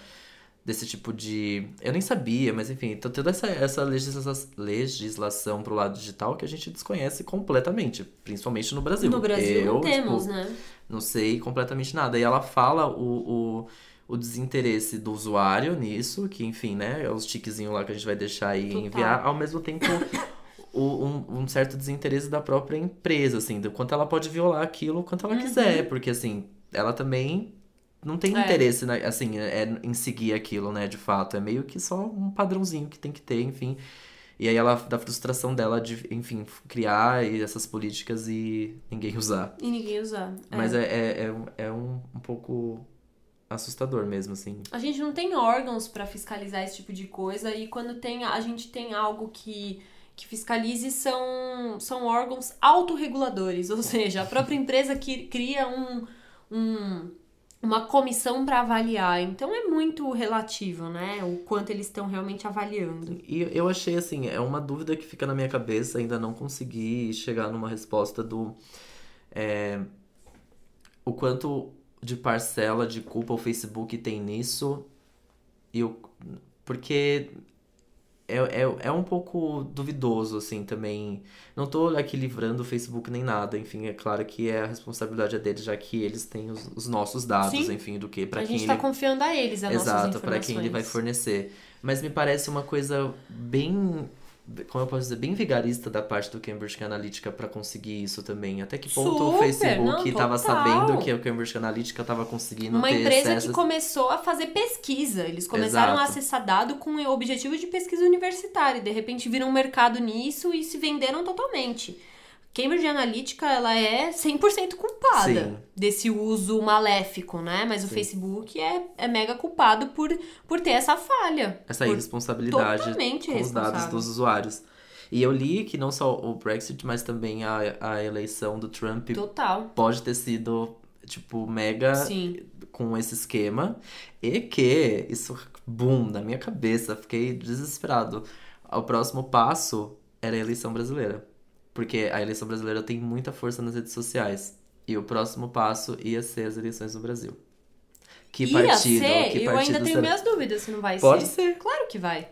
desse tipo de. Eu nem sabia, mas enfim, então toda essa, essa legisla... legislação pro lado digital que a gente desconhece completamente, principalmente no Brasil. No Brasil eu, não temos, tipo, né? não sei completamente nada. E ela fala o, o, o desinteresse do usuário nisso, que enfim, né, é os tiquezinhos lá que a gente vai deixar e enviar, ao mesmo tempo o- um, um certo desinteresse da própria empresa, assim, do quanto ela pode violar aquilo, quanto ela quiser, porque assim, ela também não tem. É. interesse, né, assim, é, em seguir aquilo, né, de fato, é meio que só um padrãozinho que tem que ter, enfim. E aí ela, da frustração dela de, enfim, criar essas políticas e ninguém usar. E ninguém usar. É. Mas é, é, é, um- é um, um pouco assustador mesmo, assim. A gente não tem órgãos pra fiscalizar esse tipo de coisa e quando tem a gente tem algo que que fiscalize são, são órgãos autorreguladores, ou seja, a própria *laughs* empresa que cria um, um uma comissão para avaliar. Então é muito relativo, né? O quanto eles estão realmente avaliando. E eu achei, assim, é uma dúvida que fica na minha cabeça, ainda não consegui chegar numa resposta do. é, o quanto de parcela de culpa o Facebook tem nisso. E o, porque é, é, é um pouco duvidoso, assim, também. Não tô aqui livrando o Facebook nem nada, enfim, é claro que é a responsabilidade é deles, já que eles têm os, os nossos dados, Sim. enfim, do que para a quem gente tá ele confiando a eles nossas Exato, para quem ele vai fornecer. Mas me parece uma coisa bem, como eu posso dizer, bem vigarista da parte do Cambridge Analytica para conseguir isso também. Até que ponto o Super, Facebook não, estava sabendo que o Cambridge Analytica estava conseguindo Uma empresa que começou a fazer pesquisa. Eles começaram a Exato. acessar dado com o objetivo de pesquisa universitária. E de repente viram um mercado nisso e se venderam totalmente. Cambridge Analytica, ela é 100% culpada Sim. desse uso maléfico, né? Mas o Sim. Facebook é, é mega culpado por, por ter essa falha. essa irresponsabilidade com os dados dos usuários. E eu li que não só o Brexit, mas também a, a eleição do Trump Total. pode ter sido, tipo, mega Sim. com esse esquema. E que, isso, boom, na minha cabeça, fiquei desesperado. O próximo passo era a eleição brasileira. Porque a eleição brasileira tem muita força nas redes sociais. E o próximo passo ia ser as eleições no Brasil. Que Ia partido? ser, que eu partido ainda tenho será? minhas dúvidas se não vai Pode ser. ser. Claro que vai.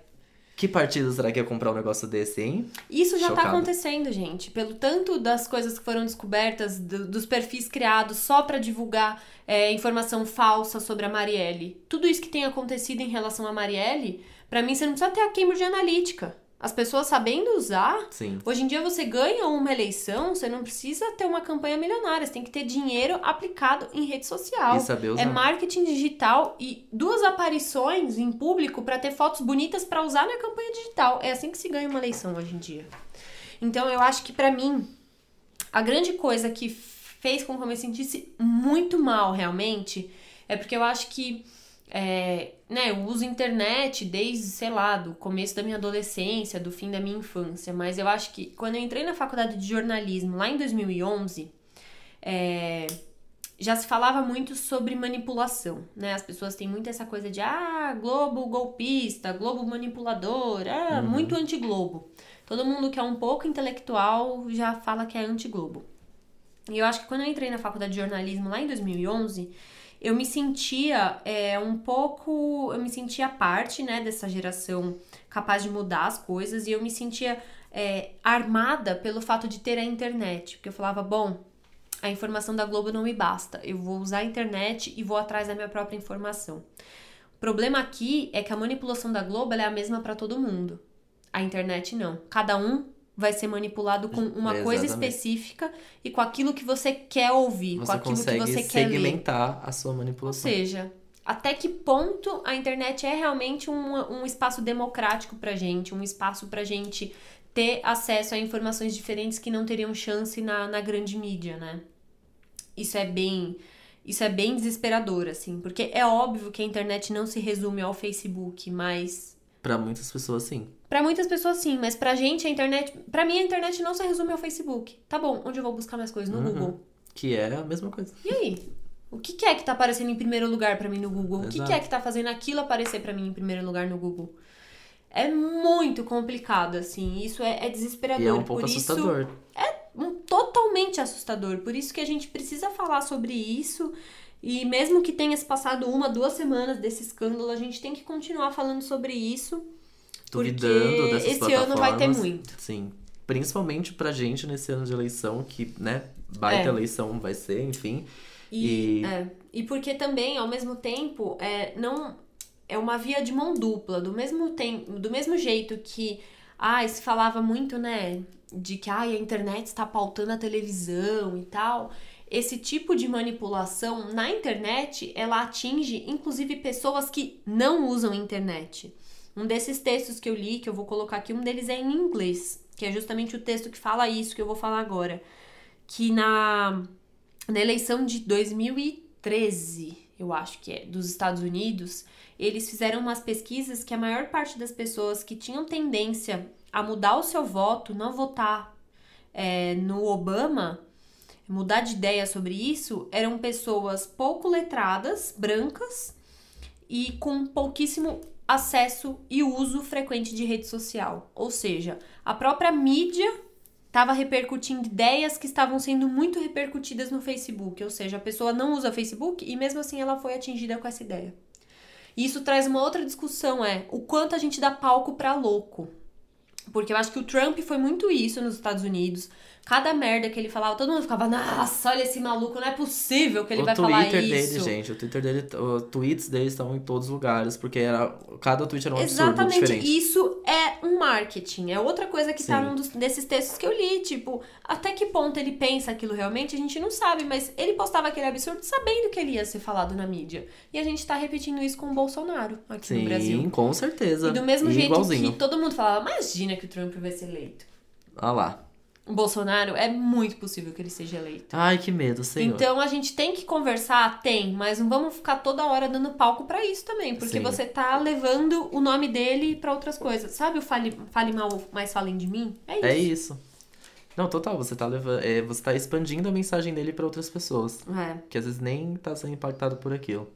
Que partido será que ia comprar um negócio desse, hein? Isso já tá Chocado. acontecendo, gente. Pelo tanto das coisas que foram descobertas, do- dos perfis criados só pra divulgar é, informação falsa sobre a Marielle. Tudo isso que tem acontecido em relação a Marielle, pra mim você não precisa ter a Cambridge Analytica. As pessoas sabendo usar. Sim. Hoje em dia você ganha uma eleição, você não precisa ter uma campanha milionária, você tem que ter dinheiro aplicado em rede social. E saber usar. É marketing digital e duas aparições em público pra ter fotos bonitas pra usar na campanha digital. É assim que se ganha uma eleição hoje em dia. Então eu acho que pra mim a grande coisa que fez com que eu me sentisse muito mal realmente é porque eu acho que é, né, eu uso internet desde, sei lá, do começo da minha adolescência, do fim da minha infância, mas eu acho que quando eu entrei na faculdade de jornalismo lá em 2011, é, já se falava muito sobre manipulação, né? As pessoas têm muito essa coisa de ah, Globo golpista, Globo manipulador, ah, Uhum. muito anti-Globo. Todo mundo que é um pouco intelectual já fala que é anti-Globo. E eu acho que quando eu entrei na faculdade de jornalismo lá em 2011, eu me sentia é, um pouco. Eu me sentia parte, né, dessa geração capaz de mudar as coisas e eu me sentia é, armada pelo fato de ter a internet. Porque eu falava, bom, a informação da Globo não me basta. Eu vou usar a internet e vou atrás da minha própria informação. O problema aqui é que a manipulação da Globo é a mesma para todo mundo. A internet não. Cada um vai ser manipulado com uma É, coisa específica e com aquilo que você quer ouvir, com Você aquilo que você quer ler. segmentar a sua Ou manipulação. seja, até que ponto a internet é realmente um, um espaço democrático pra gente, um espaço pra gente ter acesso a informações diferentes que não teriam chance na, na grande mídia, né? Isso é bem. Isso é bem desesperador, assim, porque é óbvio que a internet não se resume ao Facebook, mas Pra muitas pessoas, sim. Pra muitas pessoas sim, mas pra gente a internet, Pra mim a internet não se resume ao Facebook. Tá bom, onde eu vou buscar mais coisas no Uhum. Google? Que é a mesma coisa. E aí? O que, que é que tá aparecendo em primeiro lugar pra mim no Google? O que, que Exato. é que tá fazendo aquilo aparecer pra mim em primeiro lugar no Google? É muito complicado, assim. Isso é, é desesperador. E é um pouco Por isso, assustador. um, totalmente assustador. Por isso que a gente precisa falar sobre isso. E mesmo que tenha se passado uma, duas semanas desse escândalo, a gente tem que continuar falando sobre isso. Duvidando porque dessas esse ano vai ter plataformas. muito. Sim. Principalmente pra gente nesse ano de eleição, que, né, baita É. eleição vai ser, enfim. E, E- é, e porque também, ao mesmo tempo, é, não é uma via de mão dupla. Do mesmo, tempo, do mesmo jeito que ah, se falava muito, né, de que ah, a internet está pautando a televisão e tal. Esse tipo de manipulação na internet, ela atinge inclusive pessoas que não usam internet. Um desses textos que eu li, que eu vou colocar aqui, um deles é em inglês, que é justamente o texto que fala isso que eu vou falar agora. Que na na eleição de 2013, eu acho que é, dos Estados Unidos, eles fizeram umas pesquisas que a maior parte das pessoas que tinham tendência a mudar o seu voto, não votar é, no Obama, mudar de ideia sobre isso, eram pessoas pouco letradas, brancas e com pouquíssimo acesso e uso frequente de rede social. Ou seja, a própria mídia estava repercutindo ideias que estavam sendo muito repercutidas no Facebook. Ou seja, a pessoa não usa Facebook e mesmo assim ela foi atingida com essa ideia. E isso traz uma outra discussão, é o quanto a gente dá palco pra louco. Porque eu acho que o Trump foi muito isso nos Estados Unidos. Cada merda que ele falava, todo mundo ficava, nossa, olha esse maluco, não é possível que ele o vai falar Twitter isso. dele, gente, o Twitter dele, os tweets dele estão em todos os lugares, porque era, cada tweet era um absurdo Exatamente, diferente. isso é um marketing. É outra coisa que tá Sim. num dos, desses textos que eu li. Tipo, até que ponto ele pensa aquilo realmente, a gente não sabe, mas ele postava aquele absurdo sabendo que ele ia ser falado na mídia. E a gente tá repetindo isso com o Bolsonaro aqui no Brasil. Sim, com certeza. E do mesmo E jeito igualzinho. que todo mundo falava, imagina que o Trump vai ser eleito. Ah lá. Bolsonaro é muito possível que ele seja eleito. Ai, que medo, senhor. Então a gente tem que conversar, tem, mas não vamos ficar toda hora dando palco pra isso também, porque Sim. você tá levando o nome dele pra outras coisas. Sabe o fale, fale mal, mas falem de mim? É isso. É isso. Não, total, você tá levando, é, você tá expandindo a mensagem dele pra outras pessoas, É. que às vezes nem tá sendo impactado por aquilo.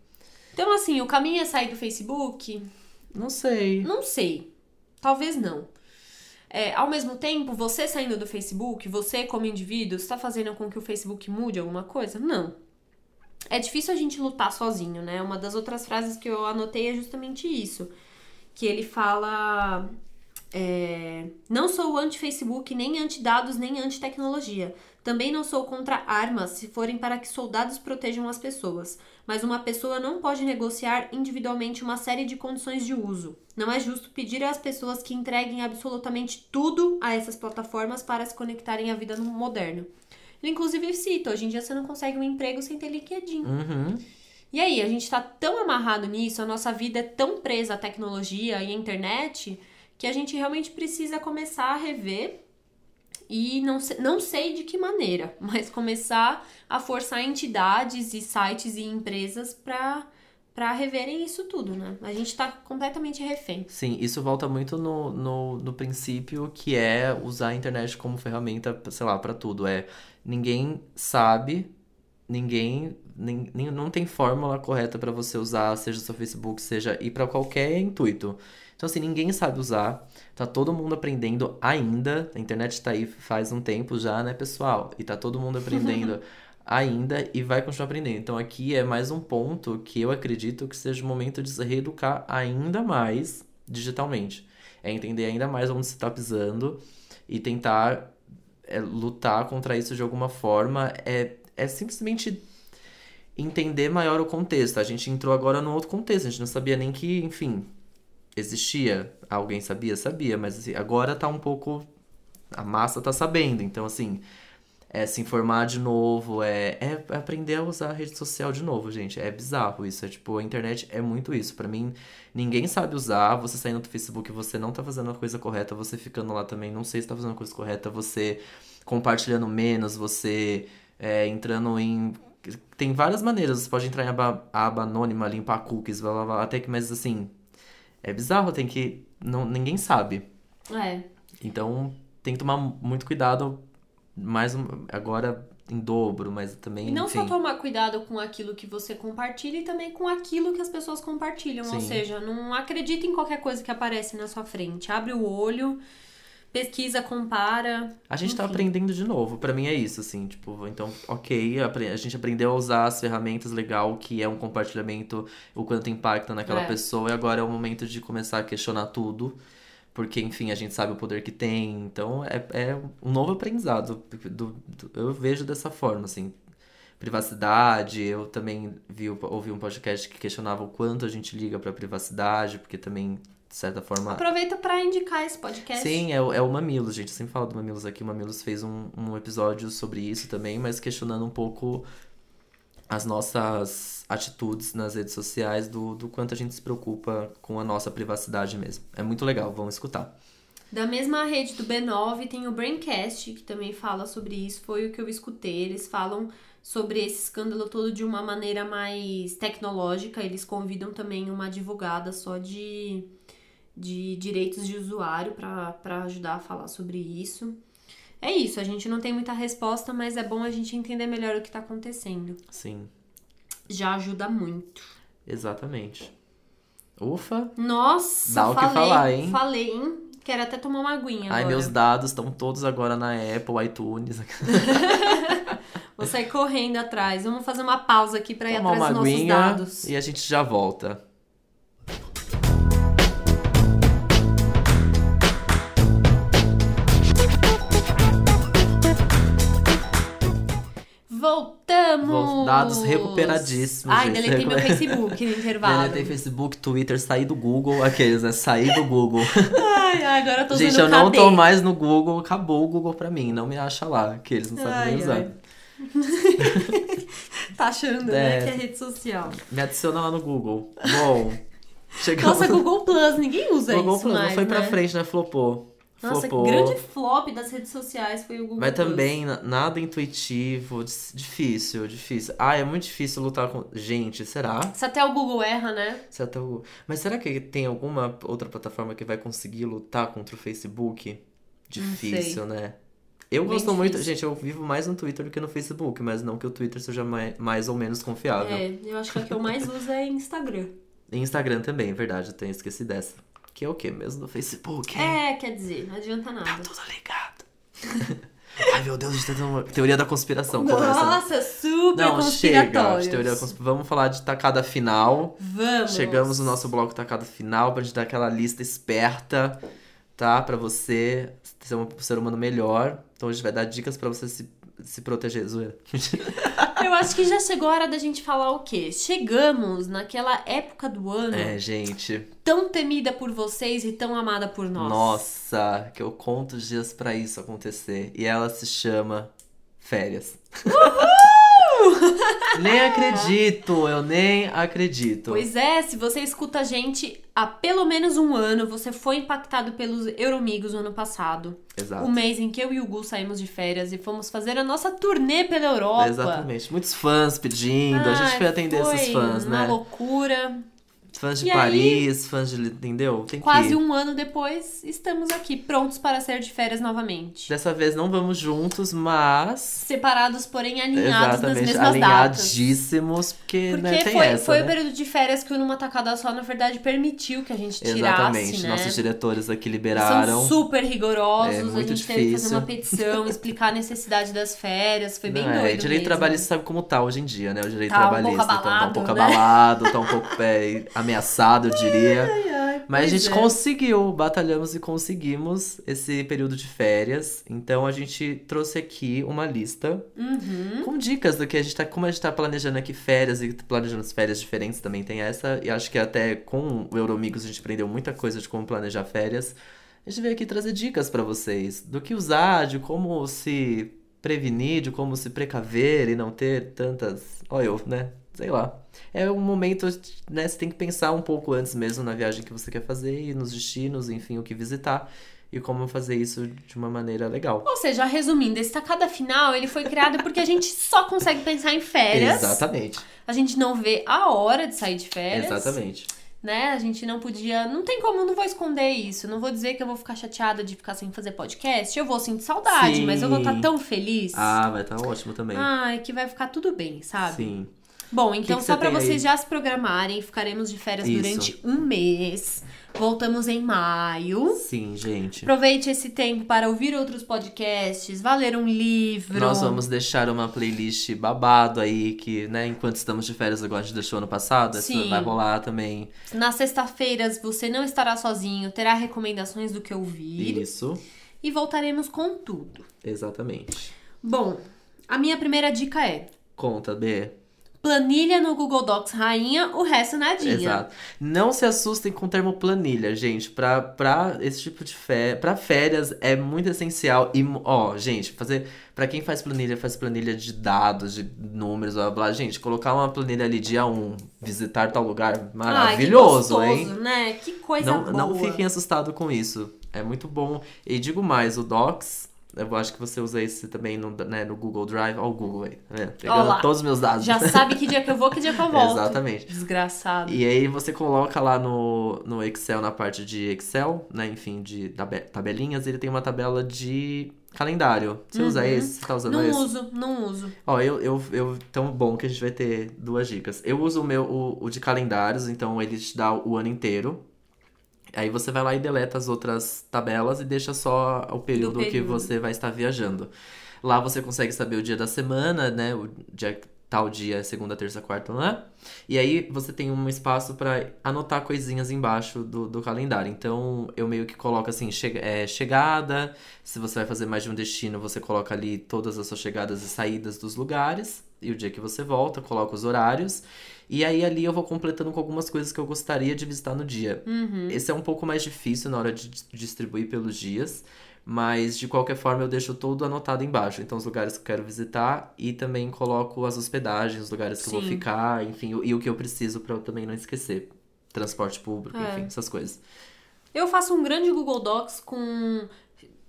Então assim, o caminho é sair do Facebook? Não sei. Não sei. Talvez não. É, ao mesmo tempo, você saindo do Facebook, você como indivíduo, está fazendo com que o Facebook mude alguma coisa? Não. É difícil a gente lutar sozinho, né? Uma das outras frases que eu anotei é justamente isso. Que ele fala. é, não sou anti-Facebook, nem anti-dados, nem anti-tecnologia. Também não sou contra armas se forem para que soldados protejam as pessoas. Mas uma pessoa não pode negociar individualmente uma série de condições de uso. Não é justo pedir às pessoas que entreguem absolutamente tudo a essas plataformas para se conectarem à vida no moderno. Ele inclusive cita, hoje em dia você não consegue um emprego sem ter LinkedIn. Uhum. E aí, a gente tá tão amarrado nisso, a nossa vida é tão presa à tecnologia e à internet, que a gente realmente precisa começar a rever e não, não sei de que maneira, *laughs* mas começar a forçar entidades e sites e empresas para para reverem isso tudo, né? A gente tá completamente refém. Sim, isso volta muito no, no, no princípio que é usar a internet como ferramenta, sei lá, pra tudo. É ninguém sabe, ninguém nin- nin- não tem fórmula correta pra você usar, seja seu Facebook, seja e pra qualquer intuito. Então assim, ninguém sabe usar. Tá todo mundo aprendendo ainda. A internet tá aí faz um tempo já, né, pessoal? E tá todo mundo aprendendo *laughs* ainda e vai continuar aprendendo. Então aqui é mais um ponto que eu acredito que seja o momento de se reeducar ainda mais digitalmente. É entender ainda mais onde você está pisando e tentar é, lutar contra isso de alguma forma. É, é simplesmente entender maior o contexto. A gente entrou agora num outro contexto, a gente não sabia nem que, enfim, existia. Alguém sabia? Sabia, mas assim, agora tá um pouco. A massa tá sabendo. Então, assim, é se informar de novo, é, é aprender a usar a rede social de novo, gente. É bizarro isso. É tipo, a internet é muito isso. para mim, ninguém sabe usar. Você saindo do Facebook, você não tá fazendo a coisa correta. Você ficando lá também, não sei se tá fazendo a coisa correta. Você compartilhando menos, você é, entrando em. Tem várias maneiras. Você pode entrar em aba, aba anônima, limpar cookies, blá blá blá. Até que, mas assim. É bizarro, tem que. Não, ninguém sabe. É. Então, tem que tomar muito cuidado mais agora em dobro, mas também. E não enfim. só tomar cuidado com aquilo que você compartilha e também com aquilo que as pessoas compartilham. Ou Sim. seja, não acredita em qualquer coisa que aparece na sua frente. Abre o olho, pesquisa, compara. A gente tá enfim. aprendendo de novo. Pra mim é isso, assim, tipo, então, ok, a gente aprendeu a usar as ferramentas legal, que é um compartilhamento, o quanto impacta naquela É. pessoa, e agora é o momento de começar a questionar tudo. Porque, enfim, a gente sabe o poder que tem. Então, é, é um novo aprendizado. do- do- eu vejo dessa forma, assim. Privacidade, eu também vi, ouvi um podcast que questionava o quanto a gente liga pra privacidade, porque também, de certa forma, Aproveita pra indicar esse podcast. Sim, é, o- é o Mamilos, gente. Eu sempre falo do Mamilos aqui. O Mamilos fez um, um episódio sobre isso também, mas questionando um pouco as nossas atitudes nas redes sociais, do, do quanto a gente se preocupa com a nossa privacidade mesmo. É muito legal, vamos escutar. Da mesma rede do B9 tem o Braincast, que também fala sobre isso. Foi o que eu escutei. Eles falam sobre esse escândalo todo de uma maneira mais tecnológica. Eles convidam também uma advogada só de, de direitos de usuário para ajudar a falar sobre isso. É isso, a gente não tem muita resposta, mas é bom a gente entender melhor o que tá acontecendo. Sim, Já ajuda muito. exatamente. Ufa! Nossa, Dá o que falei, falar, hein? falei, hein? Quero até tomar uma aguinha Ai, agora. meus dados estão todos agora na Apple, iTunes. *laughs* Vou sair correndo atrás. Vamos fazer uma pausa aqui pra ir atrás dos nossos dados. e a gente já volta. Voltamos! Vol- dados recuperadíssimos, Ai, gente. deletei meu Facebook no intervalo. Deletei Facebook, Twitter, saí do Google, aqueles, né? Saí do Google. Ai, ai, agora eu tô Gente, eu não KD. tô mais no Google, acabou o Google pra mim, não me acha lá, que eles não sabem nem usar. ai. *laughs* Tá achando, É. né, que é rede social. Me adiciona lá no Google. Bom, *laughs* chegamos Nossa, Google Plus, ninguém usa Google isso Plus, mais, não foi pra né? frente, né? Flopou. Nossa, Flopou. grande flop das redes sociais foi o Google Mas também na- nada intuitivo, difícil, difícil. Ah, é muito difícil lutar com. Gente, será? Se até o Google erra, né? Se até o- Mas será que tem alguma outra plataforma que vai conseguir lutar contra o Facebook? Difícil, né? Eu Bem gosto muito. difícil. Gente, eu vivo mais no Twitter do que no Facebook, mas não que o Twitter seja mai- mais ou menos confiável. É, eu acho que a que eu mais uso é Instagram. Instagram também, é verdade, eu tenho esquecido dessa. Que é o quê mesmo do Facebook? É, quer dizer, não adianta Tá nada. tudo ligado. *laughs* Ai, meu Deus, a gente tá tendo uma teoria da conspiração. né? Nossa, super Não, chega. de Teoria da consp... Vamos falar de tacada final. Vamos. Chegamos no nosso bloco tacada final pra gente dar aquela lista esperta, tá? Pra você ser um ser humano melhor. Então a gente vai dar dicas pra você se, se proteger. Zoeira. *laughs* Eu acho que já chegou a hora da gente falar o quê? Chegamos naquela época do ano É, gente. tão temida por vocês e tão amada por nós. Nossa, que eu conto os dias pra isso acontecer. E ela se chama Férias. *laughs* nem acredito, eu nem acredito. Pois é, se você escuta a gente há pelo menos um ano, você foi impactado pelos Euromigos no ano passado. Exato. O mês em que eu e o Gu saímos de férias e fomos fazer a nossa turnê pela Europa. Exatamente. Muitos fãs pedindo, a gente Ai, foi atender foi esses fãs, uma né? loucura. Fãs de E aí, Paris, fãs de. Entendeu? Tem Quase que. um ano depois, estamos aqui, prontos para sair de férias novamente. Dessa vez não vamos juntos, mas. Separados, porém alinhados nas Exatamente, mesmas datas. alinhadíssimos, porque, Porque né, tem foi, essa. foi né? o período de férias que o Numa Tacada Só, na verdade, permitiu que a gente tirasse, Exatamente. né? Nossos diretores aqui Eles liberaram. São super rigorosos, É a muito gente teve que fazer difícil. uma petição, explicar a necessidade das férias, foi bem Não, é, doido direito mesmo. trabalhista sabe como tá hoje em dia, né? O direito Tá um pouco trabalhista. Então, tá um pouco abalado, né? abalado, tá um pouco é, ameaçado, eu diria. Ai, ai. Mas a gente é. conseguiu, batalhamos e conseguimos esse período de férias. Então a gente trouxe aqui uma lista Uhum. com dicas do que a gente tá. Como a gente tá planejando aqui férias e planejando as férias diferentes também tem essa. E acho que até com o Euromigos a gente aprendeu muita coisa de como planejar férias. A gente veio aqui trazer dicas pra vocês do que usar, de como se prevenir, de como se precaver e não ter tantas. Ó, eu, né? Sei lá. É um momento, né? Você tem que pensar um pouco antes mesmo na viagem que você quer fazer e nos destinos, enfim, o que visitar. E como fazer isso de uma maneira legal. Ou seja, resumindo, esse tacada final ele foi criado porque a gente só consegue pensar em férias. Exatamente. A gente não vê a hora de sair de férias. Exatamente. Né? A gente não podia. Não tem como, não vou esconder isso. Não vou dizer que eu vou ficar chateada de ficar sem fazer podcast. Eu vou sentir saudade, Sim. mas eu vou estar tão feliz. Ah, vai estar ótimo também. Ai, que vai ficar tudo bem, sabe? Sim. Bom, então que só você pra tem vocês aí? já se programarem, ficaremos de férias Isso. durante um mês. Voltamos em maio. Sim, gente. Aproveite esse tempo para ouvir outros podcasts, vá ler um livro. Nós vamos deixar uma playlist babado aí, que, né, enquanto estamos de férias, igual a gente deixou ano passado, essa Sim. vai rolar também. Nas sextas-feiras você não estará sozinho, terá recomendações do que ouvir Isso, e voltaremos com tudo. exatamente. Bom, a minha primeira dica é: Conta, B. planilha no Google Docs rainha, o resto nadinha. Exato. Não se assustem com o termo planilha, gente. Pra, pra esse tipo de férias, pra férias é muito essencial. E, ó, gente, fazer. Pra quem faz planilha, faz planilha de dados, de números, blá blá. Gente, colocar uma planilha ali dia 1, visitar tal lugar, maravilhoso, Ai, que hein? gostoso, né? Que coisa Não, boa. não fiquem assustados com isso. É muito bom. E digo mais, o Docs, eu acho que você usa esse também no, né, no Google Drive. Ó, o Google aí, vendo? Pegando lá. todos os meus dados. Já sabe que dia que eu vou, que dia que eu volto. Exatamente. Desgraçado. E aí você coloca lá no, no Excel, na parte de Excel, né? Enfim, de tabe- tabelinhas, ele tem uma tabela de calendário. Você usa Uhum. esse? Você tá usando Não esse? uso, não uso. Ó, eu, eu, eu. Tão bom que a gente vai ter duas dicas. Eu uso o meu, o, o de calendários, então ele te dá o ano inteiro. Aí você vai lá e deleta as outras tabelas e deixa só o período, que período. você vai estar viajando. Lá você consegue saber o dia da semana, né? O dia tal dia é segunda, terça, quarta, né? E aí você tem um espaço pra anotar coisinhas embaixo do, do calendário. Então eu meio que coloco assim, che é, chegada. Se você vai fazer mais de um destino, você coloca ali todas as suas chegadas e saídas dos lugares. E o dia que você volta, coloca os horários. E aí ali eu vou completando com algumas coisas que eu gostaria de visitar no dia. Uhum. Esse é um pouco mais difícil na hora de dis- distribuir pelos dias, mas de qualquer forma eu deixo tudo anotado embaixo. Então, os lugares que eu quero visitar e também coloco as hospedagens, os lugares que eu vou Sim. ficar, enfim, e o que eu preciso pra eu também não esquecer. Transporte público, É. enfim, essas coisas. Eu faço um grande Google Docs com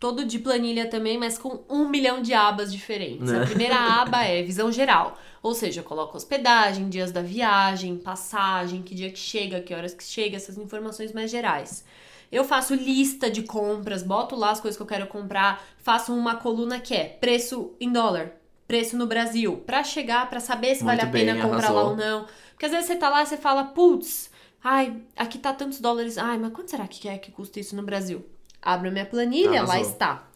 todo de planilha também, mas com um milhão de abas diferentes. A Né? primeira aba é visão geral, ou seja, eu coloco hospedagem, dias da viagem, passagem, que dia que chega, que horas que chega, essas informações mais gerais. Eu faço lista de compras, boto lá as coisas que eu quero comprar, faço uma coluna que é preço em dólar, preço no Brasil, pra chegar, pra saber se vale a Muito bem, pena comprar lá arrasou. ou não. Porque às vezes você tá lá e você fala, putz, ai, aqui tá tantos dólares, ai, mas quanto será que é que custa isso no Brasil? Abro a minha planilha, lá Arrasou. está.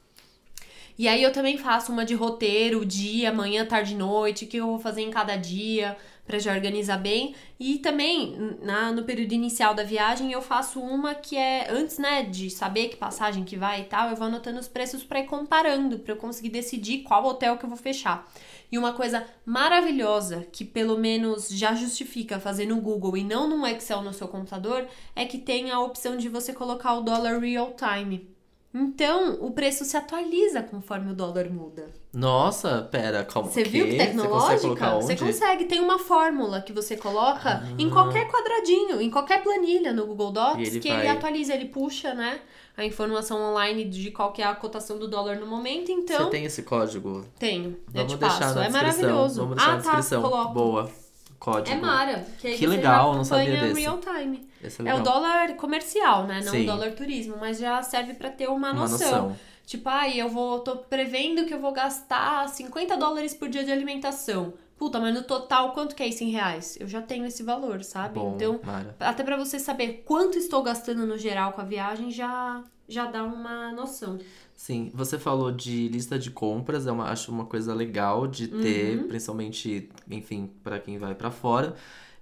E aí eu também faço uma de roteiro, dia, manhã, tarde, noite, o que eu vou fazer em cada dia, pra já organizar bem. E também, na, no período inicial da viagem, eu faço uma que é, antes, né, de saber que passagem que vai e tal, eu vou anotando os preços pra ir comparando, pra eu conseguir decidir qual hotel que eu vou fechar. E uma coisa maravilhosa, que pelo menos já justifica fazer no Google e não num Excel no seu computador, é que tem a opção de você colocar o dólar real time. Então, o preço se atualiza conforme o dólar muda. Nossa, pera, calma. Você viu que quê? Você consegue tecnológica? Você consegue, tem uma fórmula que você coloca em qualquer quadradinho, em qualquer planilha no Google Docs, ele que ele vai- atualiza, ele puxa, né, a informação online de qual que é a cotação do dólar no momento, então Você tem esse código? tenho. eu Vamos te deixar passo. na é descrição. maravilhoso. Vamos deixar ah, na tá, descrição. coloco. Boa. Código. É Mara. Que, Que legal, não sabia desse. real time. É É o dólar comercial, né? Não Sim. o dólar turismo, mas já serve pra ter uma, Uma noção. noção. Tipo, ai, eu vou tô prevendo que eu vou gastar 50 dólares por dia de alimentação. Puta, mas no total quanto que é isso em reais? Eu já tenho esse valor, sabe? Bom, Então, Mara. até pra você saber quanto estou gastando no geral com a viagem, já já dá uma noção. Sim, você falou de lista de compras, é uma, acho uma coisa legal de ter, Uhum. principalmente, enfim, pra quem vai pra fora,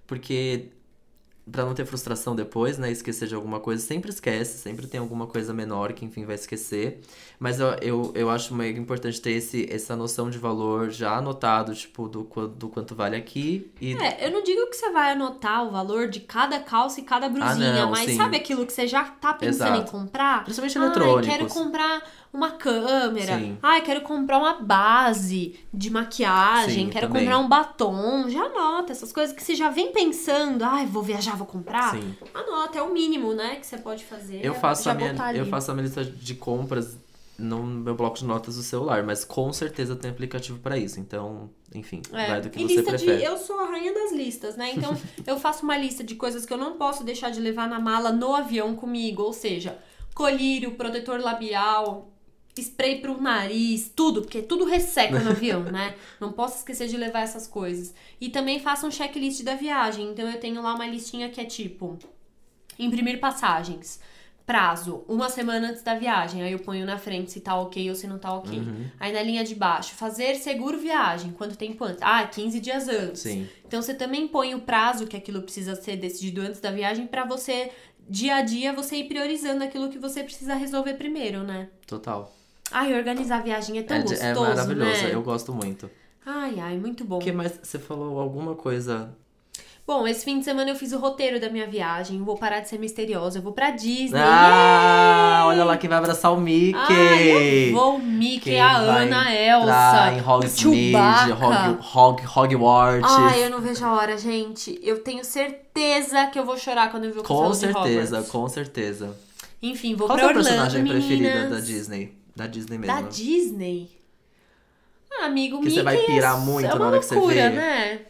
porque Pra não ter frustração depois, né? Esquecer de alguma coisa, sempre esquece, sempre tem alguma coisa menor que, enfim, vai esquecer. Mas eu, eu, eu acho meio importante ter esse, essa noção de valor já anotado, tipo, do, do quanto vale aqui. E É, eu não digo que você vai anotar o valor de cada calça e cada brusinha, Ah, não, mas sim. sabe aquilo que você já tá pensando Exato. em comprar? Principalmente Ai, eletrônicos. quero comprar uma câmera. Sim. Ai, quero comprar uma base de maquiagem. Sim, quero também. comprar um batom. Já anota essas coisas que você já vem pensando. Ai, vou viajar, vou comprar. Sim. Anota, é o mínimo, né, que você pode fazer. Eu faço, a minha, ali. eu faço a minha lista de compras no meu bloco de notas do celular, mas com certeza tem aplicativo pra isso. Então, enfim, É, vai do que e você prefere. de. Eu sou a rainha das listas, né? Então, *laughs* eu faço uma lista de coisas que eu não posso deixar de levar na mala no avião comigo. Ou seja, colírio, protetor labial, spray pro nariz, tudo, porque tudo resseca no avião, né? *laughs* Não posso esquecer de levar essas coisas. E também faço um checklist da viagem. Então, eu tenho lá uma listinha que é tipo: imprimir passagens. Prazo, uma semana antes da viagem. Aí eu ponho na frente se tá ok ou se não tá ok. Uhum. Aí na linha de baixo, fazer seguro viagem. Quanto tempo antes? Ah, 15 dias antes. Sim, Então você também põe o prazo que aquilo precisa ser decidido antes da viagem pra você, dia a dia, você ir priorizando aquilo que você precisa resolver primeiro, né? total. Ai, organizar a viagem é tão É, de- gostoso, é maravilhoso, né? eu gosto muito. Ai, ai, muito bom. O que mais? Você falou alguma coisa. Bom, esse fim de semana eu fiz o roteiro da minha viagem. Vou parar de ser misteriosa. Eu vou pra Disney. Ah, olha lá quem vai abraçar o Mickey! Ai, eu vou, o Mickey, Quem a Ana, a Elsa, em o Hogsmeade. Hog, Hog, Hogwarts. Ai, eu não vejo a hora, gente. Eu tenho certeza que eu vou chorar quando eu ver o Com certeza, com certeza. Enfim, vou Qual é pra a sua Orlando, personagem meninas. preferida da Disney? Da Disney mesmo. Da Disney? Ah, amigo, Que Mickey você vai pirar é, muito é na hora que você loucura, vê. né?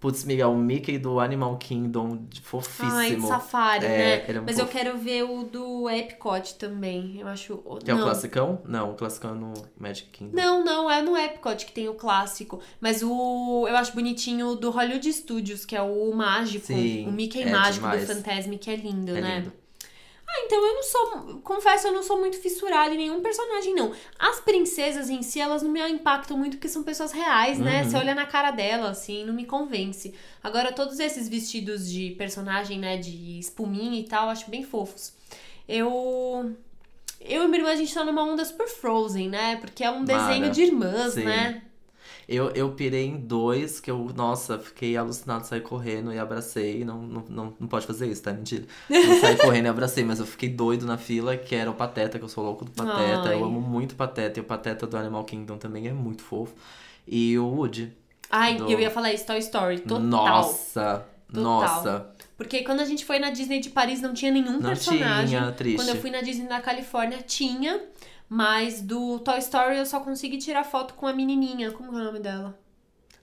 Putz, Miguel, o Mickey do Animal Kingdom, de- fofíssimo. Ai, Safari, É, né? é um Mas eu quero ver o do Epcot também. Eu acho. Que é o classicão? Não, o classicão é no Magic Kingdom. Não, não, é no Epcot que tem o clássico. Mas o. Eu acho bonitinho o do Hollywood Studios, que é o mágico. Sim, o Mickey é mágico demais. do Fantasmic, que é lindo, É né? lindo. Ah, então eu não sou. Confesso, eu não sou muito fissurada em nenhum personagem, não. As princesas em si, elas não me impactam muito porque são pessoas reais, né? Uhum. Você olha na cara dela, assim, não me convence. Agora, todos esses vestidos de personagem, né, de espuminha e tal, eu acho bem fofos. Eu. Eu e minha irmã, a gente tá numa onda super Frozen, né? Porque é um desenho Mara. de irmãs, Sim. né? Eu, eu pirei em dois que eu, nossa, fiquei alucinado, saí correndo e abracei. Não, não, não, não pode fazer isso, tá? Mentira. Não saí *laughs* correndo e abracei, mas eu fiquei doido na fila, que era o Pateta, que eu sou louco do Pateta. Ai. Eu amo muito Pateta, e o Pateta do Animal Kingdom também é muito fofo. E o Woody. Ai, Do- eu ia falar isso, Toy Story, total. Nossa! Total. Nossa! Porque quando a gente foi na Disney de Paris não tinha nenhum Não personagem. tinha, triste. Quando eu fui na Disney da Califórnia tinha, mas do Toy Story eu só consegui tirar foto com a menininha. Como é o nome dela?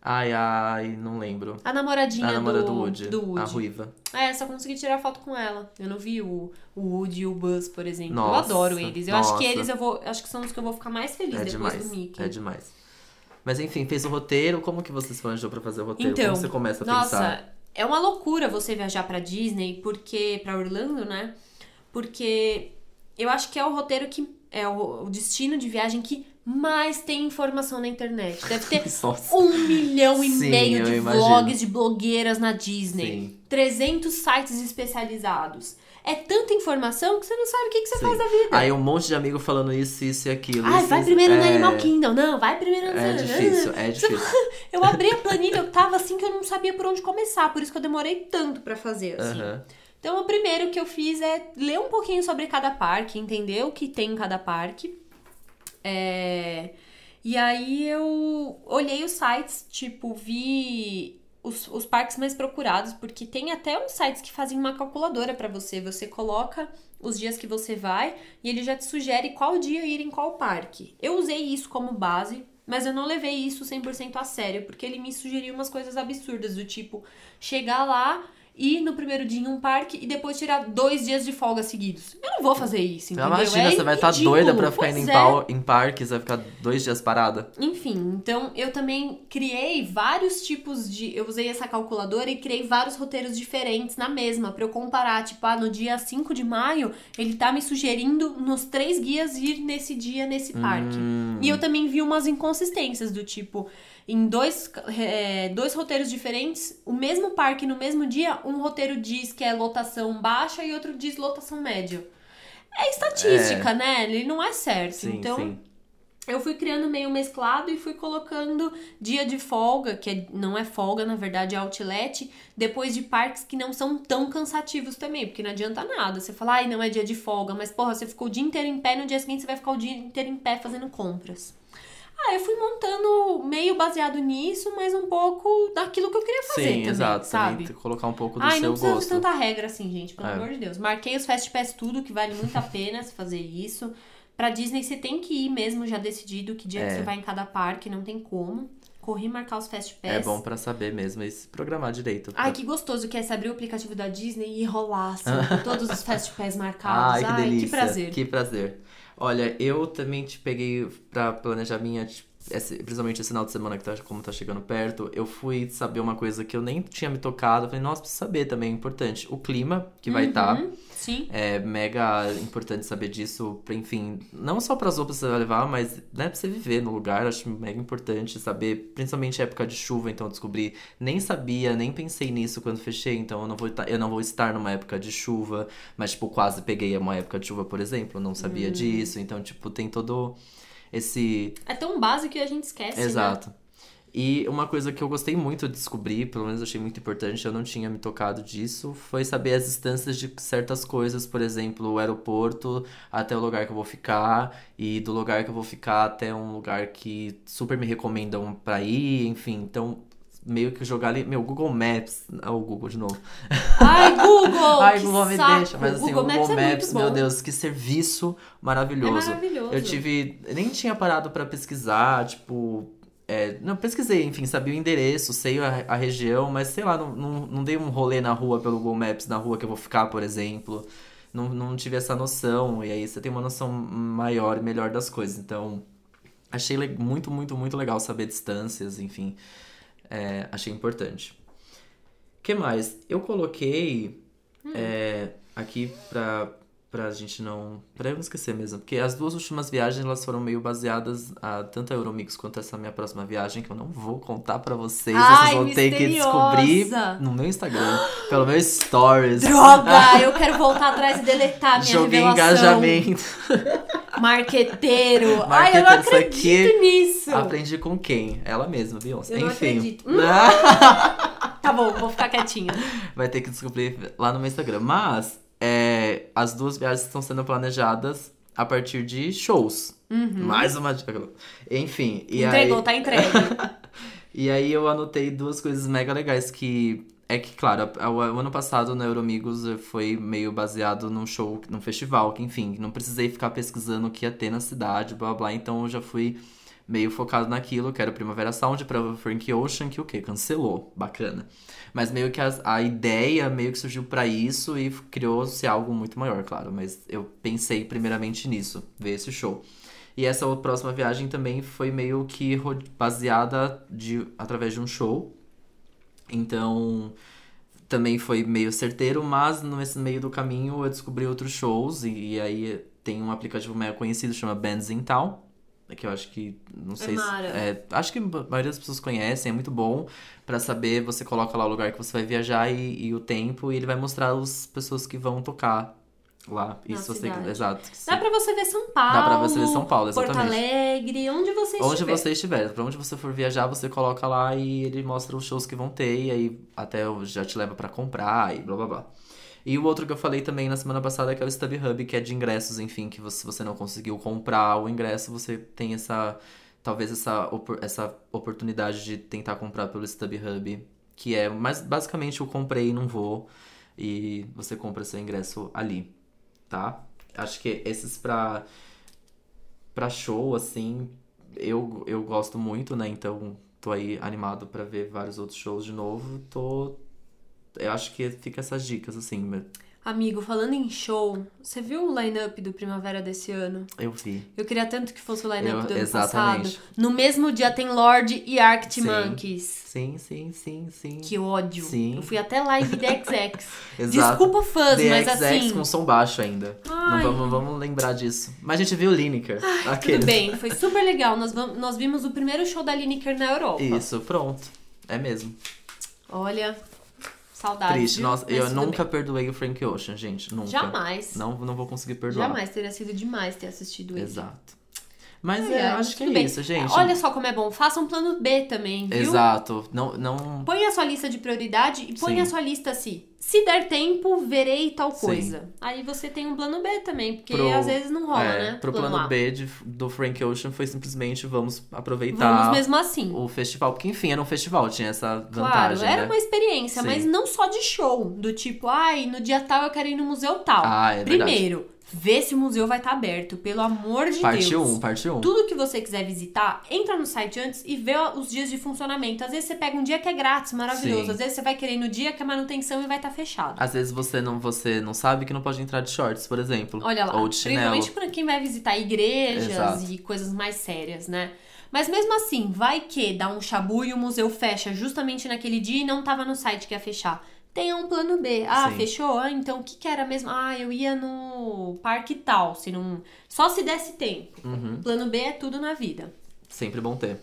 Ai, ai, não lembro. A namoradinha A namorada do, do Woody. do Woody. A ruiva. É, só consegui tirar foto com ela. Eu não vi o, o Woody e o Buzz, por exemplo. eu Nossa, adoro eles. Eu acho que nossa. eles eu vou, acho que são os que eu vou ficar mais feliz É depois demais. do Mickey. É demais. Mas enfim, fez o roteiro. Como que você se planejou pra fazer o roteiro? Então, Como você começa a Nossa, pensar? é uma loucura você viajar pra Disney, porque para Orlando, né? Porque eu acho que é o roteiro que é o, o destino de viagem que mais tem informação na internet. Deve ter *laughs* Nossa. um milhão e Sim, meio de imagino. vlogs de blogueiras na Disney. Sim. 300 sites especializados. É tanta informação que você não sabe o que, que você Sim. faz da vida. Aí um monte de amigo falando isso, isso e aquilo. Ah, vai primeiro no é, Animal Kingdom. Não, vai primeiro no... É difícil, é difícil. *laughs* Eu abri a planilha, eu tava assim que eu não sabia por onde começar, por isso que eu demorei tanto pra fazer, assim. Aham. Então, o primeiro que eu fiz é ler um pouquinho sobre cada parque, entender o que tem em cada parque. É, E aí eu olhei os sites, tipo, vi os, os parques mais procurados, porque tem até uns sites que fazem uma calculadora pra você. Você coloca os dias que você vai e ele já te sugere qual dia ir em qual parque. Eu usei isso como base, mas eu não levei isso 100% a sério, porque ele me sugeriu umas coisas absurdas, do tipo, chegar lá ir no primeiro dia em um parque e depois tirar dois dias de folga seguidos. Eu não vou fazer isso, entendeu? Imagina, É você vai estar ridículo. doida pra ficar indo em, Pois é. pau- em parques, vai ficar dois dias parada. Enfim, então eu também criei vários tipos de. Eu usei essa calculadora e criei vários roteiros diferentes na mesma, pra eu comparar. Tipo, ah, no dia 5 de maio, ele tá me sugerindo nos três guias ir nesse dia nesse parque. Hum, E eu também vi umas inconsistências do tipo. Em dois, é, dois roteiros diferentes, o mesmo parque no mesmo dia, um roteiro diz que é lotação baixa e outro diz lotação média. É estatística, É. né? Ele não é certo. Sim, então, sim. eu fui criando meio mesclado e fui colocando dia de folga, que é- não é folga, na verdade é outlet, depois de parques que não são tão cansativos também, porque não adianta nada. Você falar, ai, não é dia de folga, mas porra, você ficou o dia inteiro em pé, no dia seguinte você vai ficar o dia inteiro em pé fazendo compras. Ah, eu fui montando meio baseado nisso, mas um pouco daquilo que eu queria fazer Sim, também, exato. sabe? Também que colocar um pouco do Ai, seu não precisa gosto. de tanta regra assim, gente, pelo É. amor de Deus. Marquei os Fast Pass tudo, que vale muito a *laughs* pena se fazer isso. Pra Disney você tem que ir mesmo já decidido que dia que É. você vai em cada parque, não tem como. Corri marcar os Fast Pass. É bom pra saber mesmo e se programar direito. Ai, que gostoso que é se abrir o aplicativo da Disney e rolar assim, *laughs* com todos os Fast Pass marcados. Ai, que delícia. prazer. Que prazer. Olha, eu também te peguei pra planejar minha. principalmente esse final de semana que tá, como tá chegando perto, eu fui saber uma coisa que eu nem tinha me tocado. Falei, nossa, preciso saber também, é importante. O clima que vai estar. Uhum, Sim. É mega importante saber disso, enfim, não só para as roupas que você vai levar, mas né, pra você viver no lugar. Acho mega importante saber, principalmente época de chuva, então eu descobri. Nem sabia, nem pensei nisso quando fechei, então eu não vou, eu não vou estar numa época de chuva, mas, tipo, quase peguei uma época de chuva, por exemplo, não Hum. sabia disso, então, tipo, tem todo esse. É tão básico que a gente esquece, né? E uma coisa que eu gostei muito de descobrir, pelo menos achei muito importante, eu não tinha me tocado disso, foi saber as distâncias de certas coisas, por exemplo, o aeroporto até o lugar que eu vou ficar, e do lugar que eu vou ficar até um lugar que super me recomendam pra ir, enfim. Então, meio que jogar ali. Meu, Google Maps. Ah, o Google de novo. Ai, Google! *laughs* Ai, Google me saco. deixa. Mas assim, Google o Google Maps, é Maps, muito meu. Deus, que serviço maravilhoso. É maravilhoso. Eu tive. Nem tinha parado pra pesquisar, tipo. É, não, pesquisei, enfim, sabia o endereço, sei a, a região, mas sei lá, não, não, não dei um rolê na rua pelo Google Maps, na rua que eu vou ficar, por exemplo. Não, não tive essa noção, e aí você tem uma noção maior e melhor das coisas. Então, achei muito, muito, muito legal saber distâncias, enfim. É, achei importante. O que mais? Eu coloquei é, aqui pra, pra gente não. Pra eu não esquecer mesmo. Porque as duas últimas viagens elas foram meio baseadas a tanto a Euromix quanto essa minha próxima viagem, que eu não vou contar pra vocês. Ai, vocês vão ter que descobrir misteriosa. no meu Instagram, pelo meu stories. Droga! *laughs* Eu quero voltar atrás e deletar minha Joguei revelação. engajamento. Marqueteiro. Ai, eu não Marqueteiro, acredito nisso. Aprendi com quem? Ela mesma, Beyoncé. Eu não Enfim. acredito. *laughs* Hum. Tá bom, vou ficar quietinha. Vai ter que descobrir lá no meu Instagram. Mas as duas viagens estão sendo planejadas a partir de shows. Mais uma dica. Enfim. E Uhum. Entregou, aí, tá entregue. *laughs* E aí eu anotei duas coisas mega legais que. É que, claro, o ano passado no Euromigos foi meio baseado num show, num festival, que enfim, não precisei ficar pesquisando o que ia ter na cidade, blá blá, então eu já fui meio focado naquilo, que era o Primavera Sound pra Frank Ocean, que o quê? Cancelou. Bacana. Mas meio que as- a, ideia meio que surgiu pra isso e criou-se algo muito maior, claro. Mas eu pensei primeiramente nisso, ver esse show. E essa próxima viagem também foi meio que baseada de, através de um show. Então, também foi meio certeiro, mas nesse meio do caminho eu descobri outros shows. E, e aí tem um aplicativo mega conhecido, chama Bands in Town. Que eu acho que, não sei se... mara. é, acho que a maioria das pessoas conhecem, é muito bom. Pra saber, você coloca lá o lugar que você vai viajar e, e o tempo. E ele vai mostrar as pessoas que vão tocar lá. Isso você... Exato. Dá pra você ver São Paulo. Dá pra você ver São Paulo, Porto exatamente. Alegre, onde você Onde estiver. você estiver, pra onde você for viajar, você coloca lá e ele mostra os shows que vão ter, e aí até já te leva pra comprar e blá blá blá. E o outro que eu falei também na semana passada que é o StubHub, que é de ingressos, enfim, que você- se você não conseguiu comprar o ingresso, você tem essa, talvez essa, essa oportunidade de tentar comprar pelo StubHub, que é, mas basicamente eu comprei e não vou, e você compra seu ingresso ali, tá? Acho que esses pra pra show, assim, eu, eu gosto muito, né? Então tô aí animado pra ver vários outros shows de novo. Tô. Eu acho que fica essas dicas, assim. Amigo, falando em show, você viu o line-up do Primavera desse ano? Eu vi. Eu queria tanto que fosse o line-up Eu- do ano exatamente. passado. No mesmo dia tem Lorde e Arctic Sim. Monkeys. Sim, sim, sim, sim. Que ódio. Sim. Eu fui até live The XX. *laughs* Desculpa fãs, The mas XX assim. com som baixo ainda. Ai. Não vamos, vamos lembrar disso. Mas a gente viu Lineker. Aquele. Tudo bem, foi *laughs* super legal. Nós, vam- nós vimos o primeiro show da Lineker na Europa. Isso, pronto. É mesmo. Olha, saudades. Triste. Nossa, eu nunca bem. perdoei o Frank Ocean, gente. Nunca. Jamais. Não, não vou conseguir perdoar. Jamais teria sido demais ter assistido ele. Exato. Mas é, ai, acho que é bem. isso, gente. Olha só como é bom. Faça um plano B também, viu? Exato. Não, não. Põe a sua lista de prioridade e põe Sim. a sua lista assim. Se der tempo, verei tal Sim. coisa. Aí você tem um plano B também, porque Pro- às vezes não rola, é, né? Pro plano, A. B de- do Frank Ocean foi simplesmente vamos aproveitar Vamos mesmo assim. o festival. Porque, enfim, era um festival, tinha essa Claro, vantagem, era né? uma experiência, Sim. mas não só de show. Do tipo, ai, no dia tal eu quero ir no museu tal. Ah, é verdade. Vê se o museu vai estar aberto, pelo amor de Parte Deus. 1, parte 1. Tudo que você quiser visitar, entra no site antes e vê os dias de funcionamento. Às vezes você pega um dia que é grátis, maravilhoso. Sim. Às vezes você vai querer no dia que é manutenção e vai estar fechado. Às vezes você não, você não sabe que não pode entrar de shorts, por exemplo. Olha lá, Ou de chinelo. principalmente para quem vai visitar igrejas Exato. e coisas mais sérias, né? Mas mesmo assim, vai que dá um chabu e o museu fecha justamente naquele dia e não tava no site que ia fechar. Tenha um plano B. Ah, Sim. fechou? Ah, então o que, que era mesmo? Ah, eu ia no parque tal, se não... só se desse tempo. Uhum. Plano B é tudo na vida. Sempre bom ter.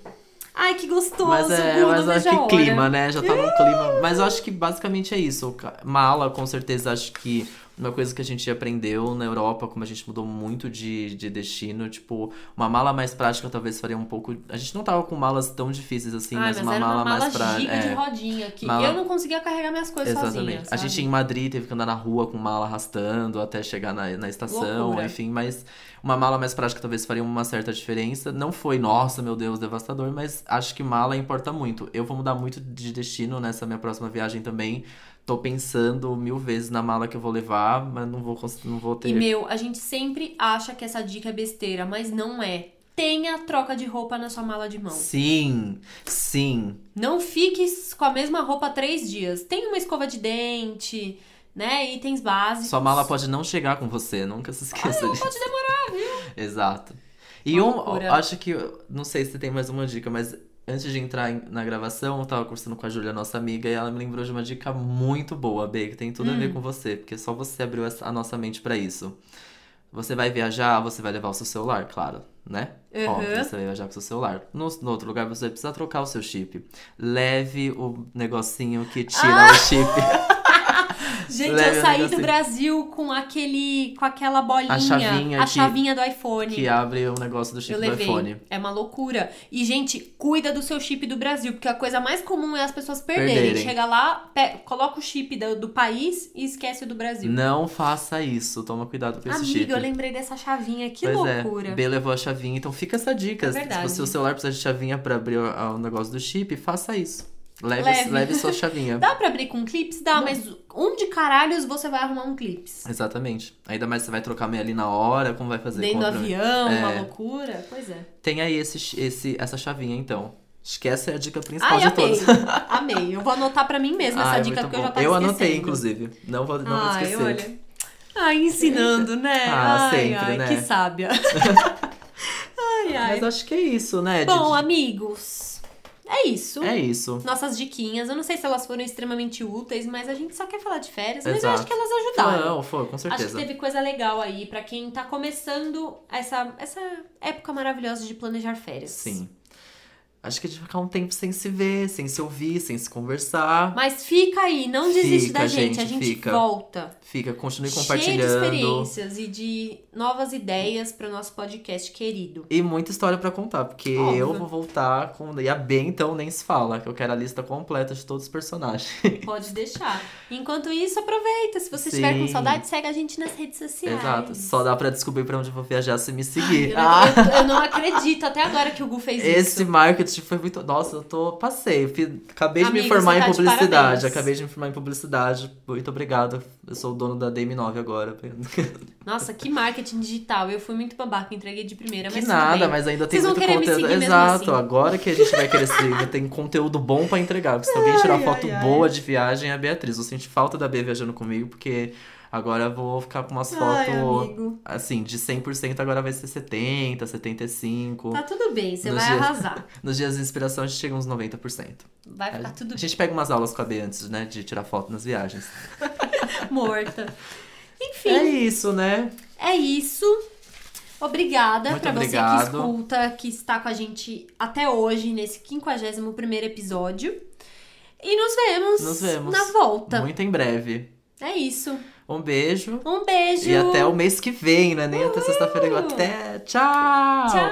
Ai, que gostoso, Mas é, mas acho que clima, né? Já tá no clima. Mas eu acho que basicamente é isso. Mala, com certeza, acho que uma coisa que a gente aprendeu na Europa, como a gente mudou muito de, de destino, tipo, uma mala mais prática talvez faria um pouco. A gente não tava com malas tão difíceis assim, Ai, mas, mas uma mala, uma mala mais prática. de rodinha que Mala- eu não conseguia carregar minhas coisas Exatamente. sozinha, a sabe? gente em Madrid teve que andar na rua com mala arrastando até chegar na, na estação, Loucura. enfim, mas uma mala mais prática talvez faria uma certa diferença. Não foi, nossa, meu Deus, devastador, mas acho que mala importa muito. Eu vou mudar muito de destino nessa minha próxima viagem também. Tô pensando mil vezes na mala que eu vou levar, mas não vou, não vou ter. E, meu, a gente sempre acha que essa dica é besteira, mas não é. Tenha troca de roupa na sua mala de mão. Sim, sim. Não fique com a mesma roupa três dias. Tem uma escova de dente, né? Itens básicos. Sua mala pode não chegar com você, nunca se esqueça disso. Pode demorar, viu? Exato. E Uma um, acho que, não sei se tem mais uma dica, mas antes de entrar na gravação, eu tava conversando com a Júlia, nossa amiga, e ela me lembrou de uma dica muito boa, B, que tem tudo a Hum. ver com você, porque só você abriu a nossa mente pra isso. Você vai viajar, você vai levar o seu celular, claro, né? Uhum. Óbvio, você vai viajar com o seu celular. No, no outro lugar, você vai precisar trocar o seu chip. Leve o negocinho que tira o chip. *laughs* Gente, Leve eu saí do. Brasil com aquele, com aquela bolinha, A chavinha a que- chavinha do iPhone. que abre o negócio do chip eu do levei. iPhone. É uma loucura. E, gente, cuida do seu chip do Brasil, porque a coisa mais comum é as pessoas perderem. Perderem. Chega lá, pe- coloca o chip do, do país e esquece o do Brasil. Não faça isso, toma cuidado com esse Amiga, chip. eu lembrei dessa chavinha, que pois loucura. é, B levou a chavinha, então fica essa dica. É verdade. Se o seu celular precisa de chavinha pra abrir o, o negócio do chip, faça isso. Leve, Leve. leve sua chavinha. *laughs* Dá pra abrir com clips? Dá, Não. mas onde caralhos você vai arrumar um clips? Exatamente. Ainda mais você vai trocar meio ali na hora, como vai fazer? Dentro do avião, É. uma loucura? Pois é. Tem aí esse, esse, essa chavinha, então. Esquece a dica principal Ai, de amei. todas. *laughs* amei. Eu vou anotar pra mim mesma essa dica, porque eu já bom. tava Eu esquecendo. anotei, inclusive. Não vou, não vou Ai, esquecer. olha. Ai, ensinando, né? *laughs* Ah, ai, sempre, ai, né? que sábia. ai, ai. Mas acho que é isso, né? Bom, Didi? amigos, é isso. É isso. Nossas diquinhas. Eu não sei se elas foram extremamente úteis, mas a gente só quer falar de férias. Mas eu acho que elas ajudaram. Não, foi, com Acho que certeza. teve coisa legal aí pra quem tá começando essa, essa época maravilhosa de planejar férias. Sim. Acho que a gente vai ficar um tempo sem se ver, sem se ouvir, sem se conversar. Mas fica aí, não desiste Fica, da gente. A gente, fica. volta. Fica, continue Cheio de compartilhando. experiências e de novas ideias para o nosso podcast querido. E muita história pra contar, porque Óbvio. eu vou voltar com. E a B, então, nem se fala, que eu quero a lista completa de todos os personagens. *laughs* Pode deixar. Enquanto isso, aproveita. Se você estiver com Sim. saudade, segue a gente nas redes sociais. Exato. Só dá pra descobrir pra onde eu vou viajar se me Eu seguir. não, *laughs* Ah, eu- eu não acredito até agora que o Gu fez esse isso. marketing foi muito. Nossa, eu tô. Passei. Acabei de Amigo, me formar em tá de publicidade. Acabei de me formar em publicidade. Muito obrigado. Eu sou o dono da DM9 agora. *laughs* Nossa, que marketing digital. Eu fui muito babaca, entreguei de primeira, Que mas nada, mas ainda tem Vocês muito conteúdo. Exato, assim. agora que a gente vai seguir, tem conteúdo bom pra entregar. Porque se *laughs* alguém tirar Ai, foto ai, ai. boa de viagem, é a Beatriz. Eu senti falta da B viajando comigo, porque Agora eu vou ficar com umas fotos, assim, de 100% agora vai ser 70, 75. Tá tudo bem, você Nos vai dias- arrasar. *laughs* Nos dias de inspiração a gente chega uns 90%. Vai ficar tudo A bem. gente pega umas aulas com a B antes, né, de tirar foto nas viagens. *laughs* Morta. Enfim, É isso, né? é isso. Obrigada pra você que escuta, que está com a gente até hoje, nesse 51º episódio. E nos vemos, Nos vemos. na volta. Muito em breve. É isso. Um beijo. Um beijo. E até o mês que vem, né? Nem até sexta-feira. Uhul. Até. Tchau! Tchau.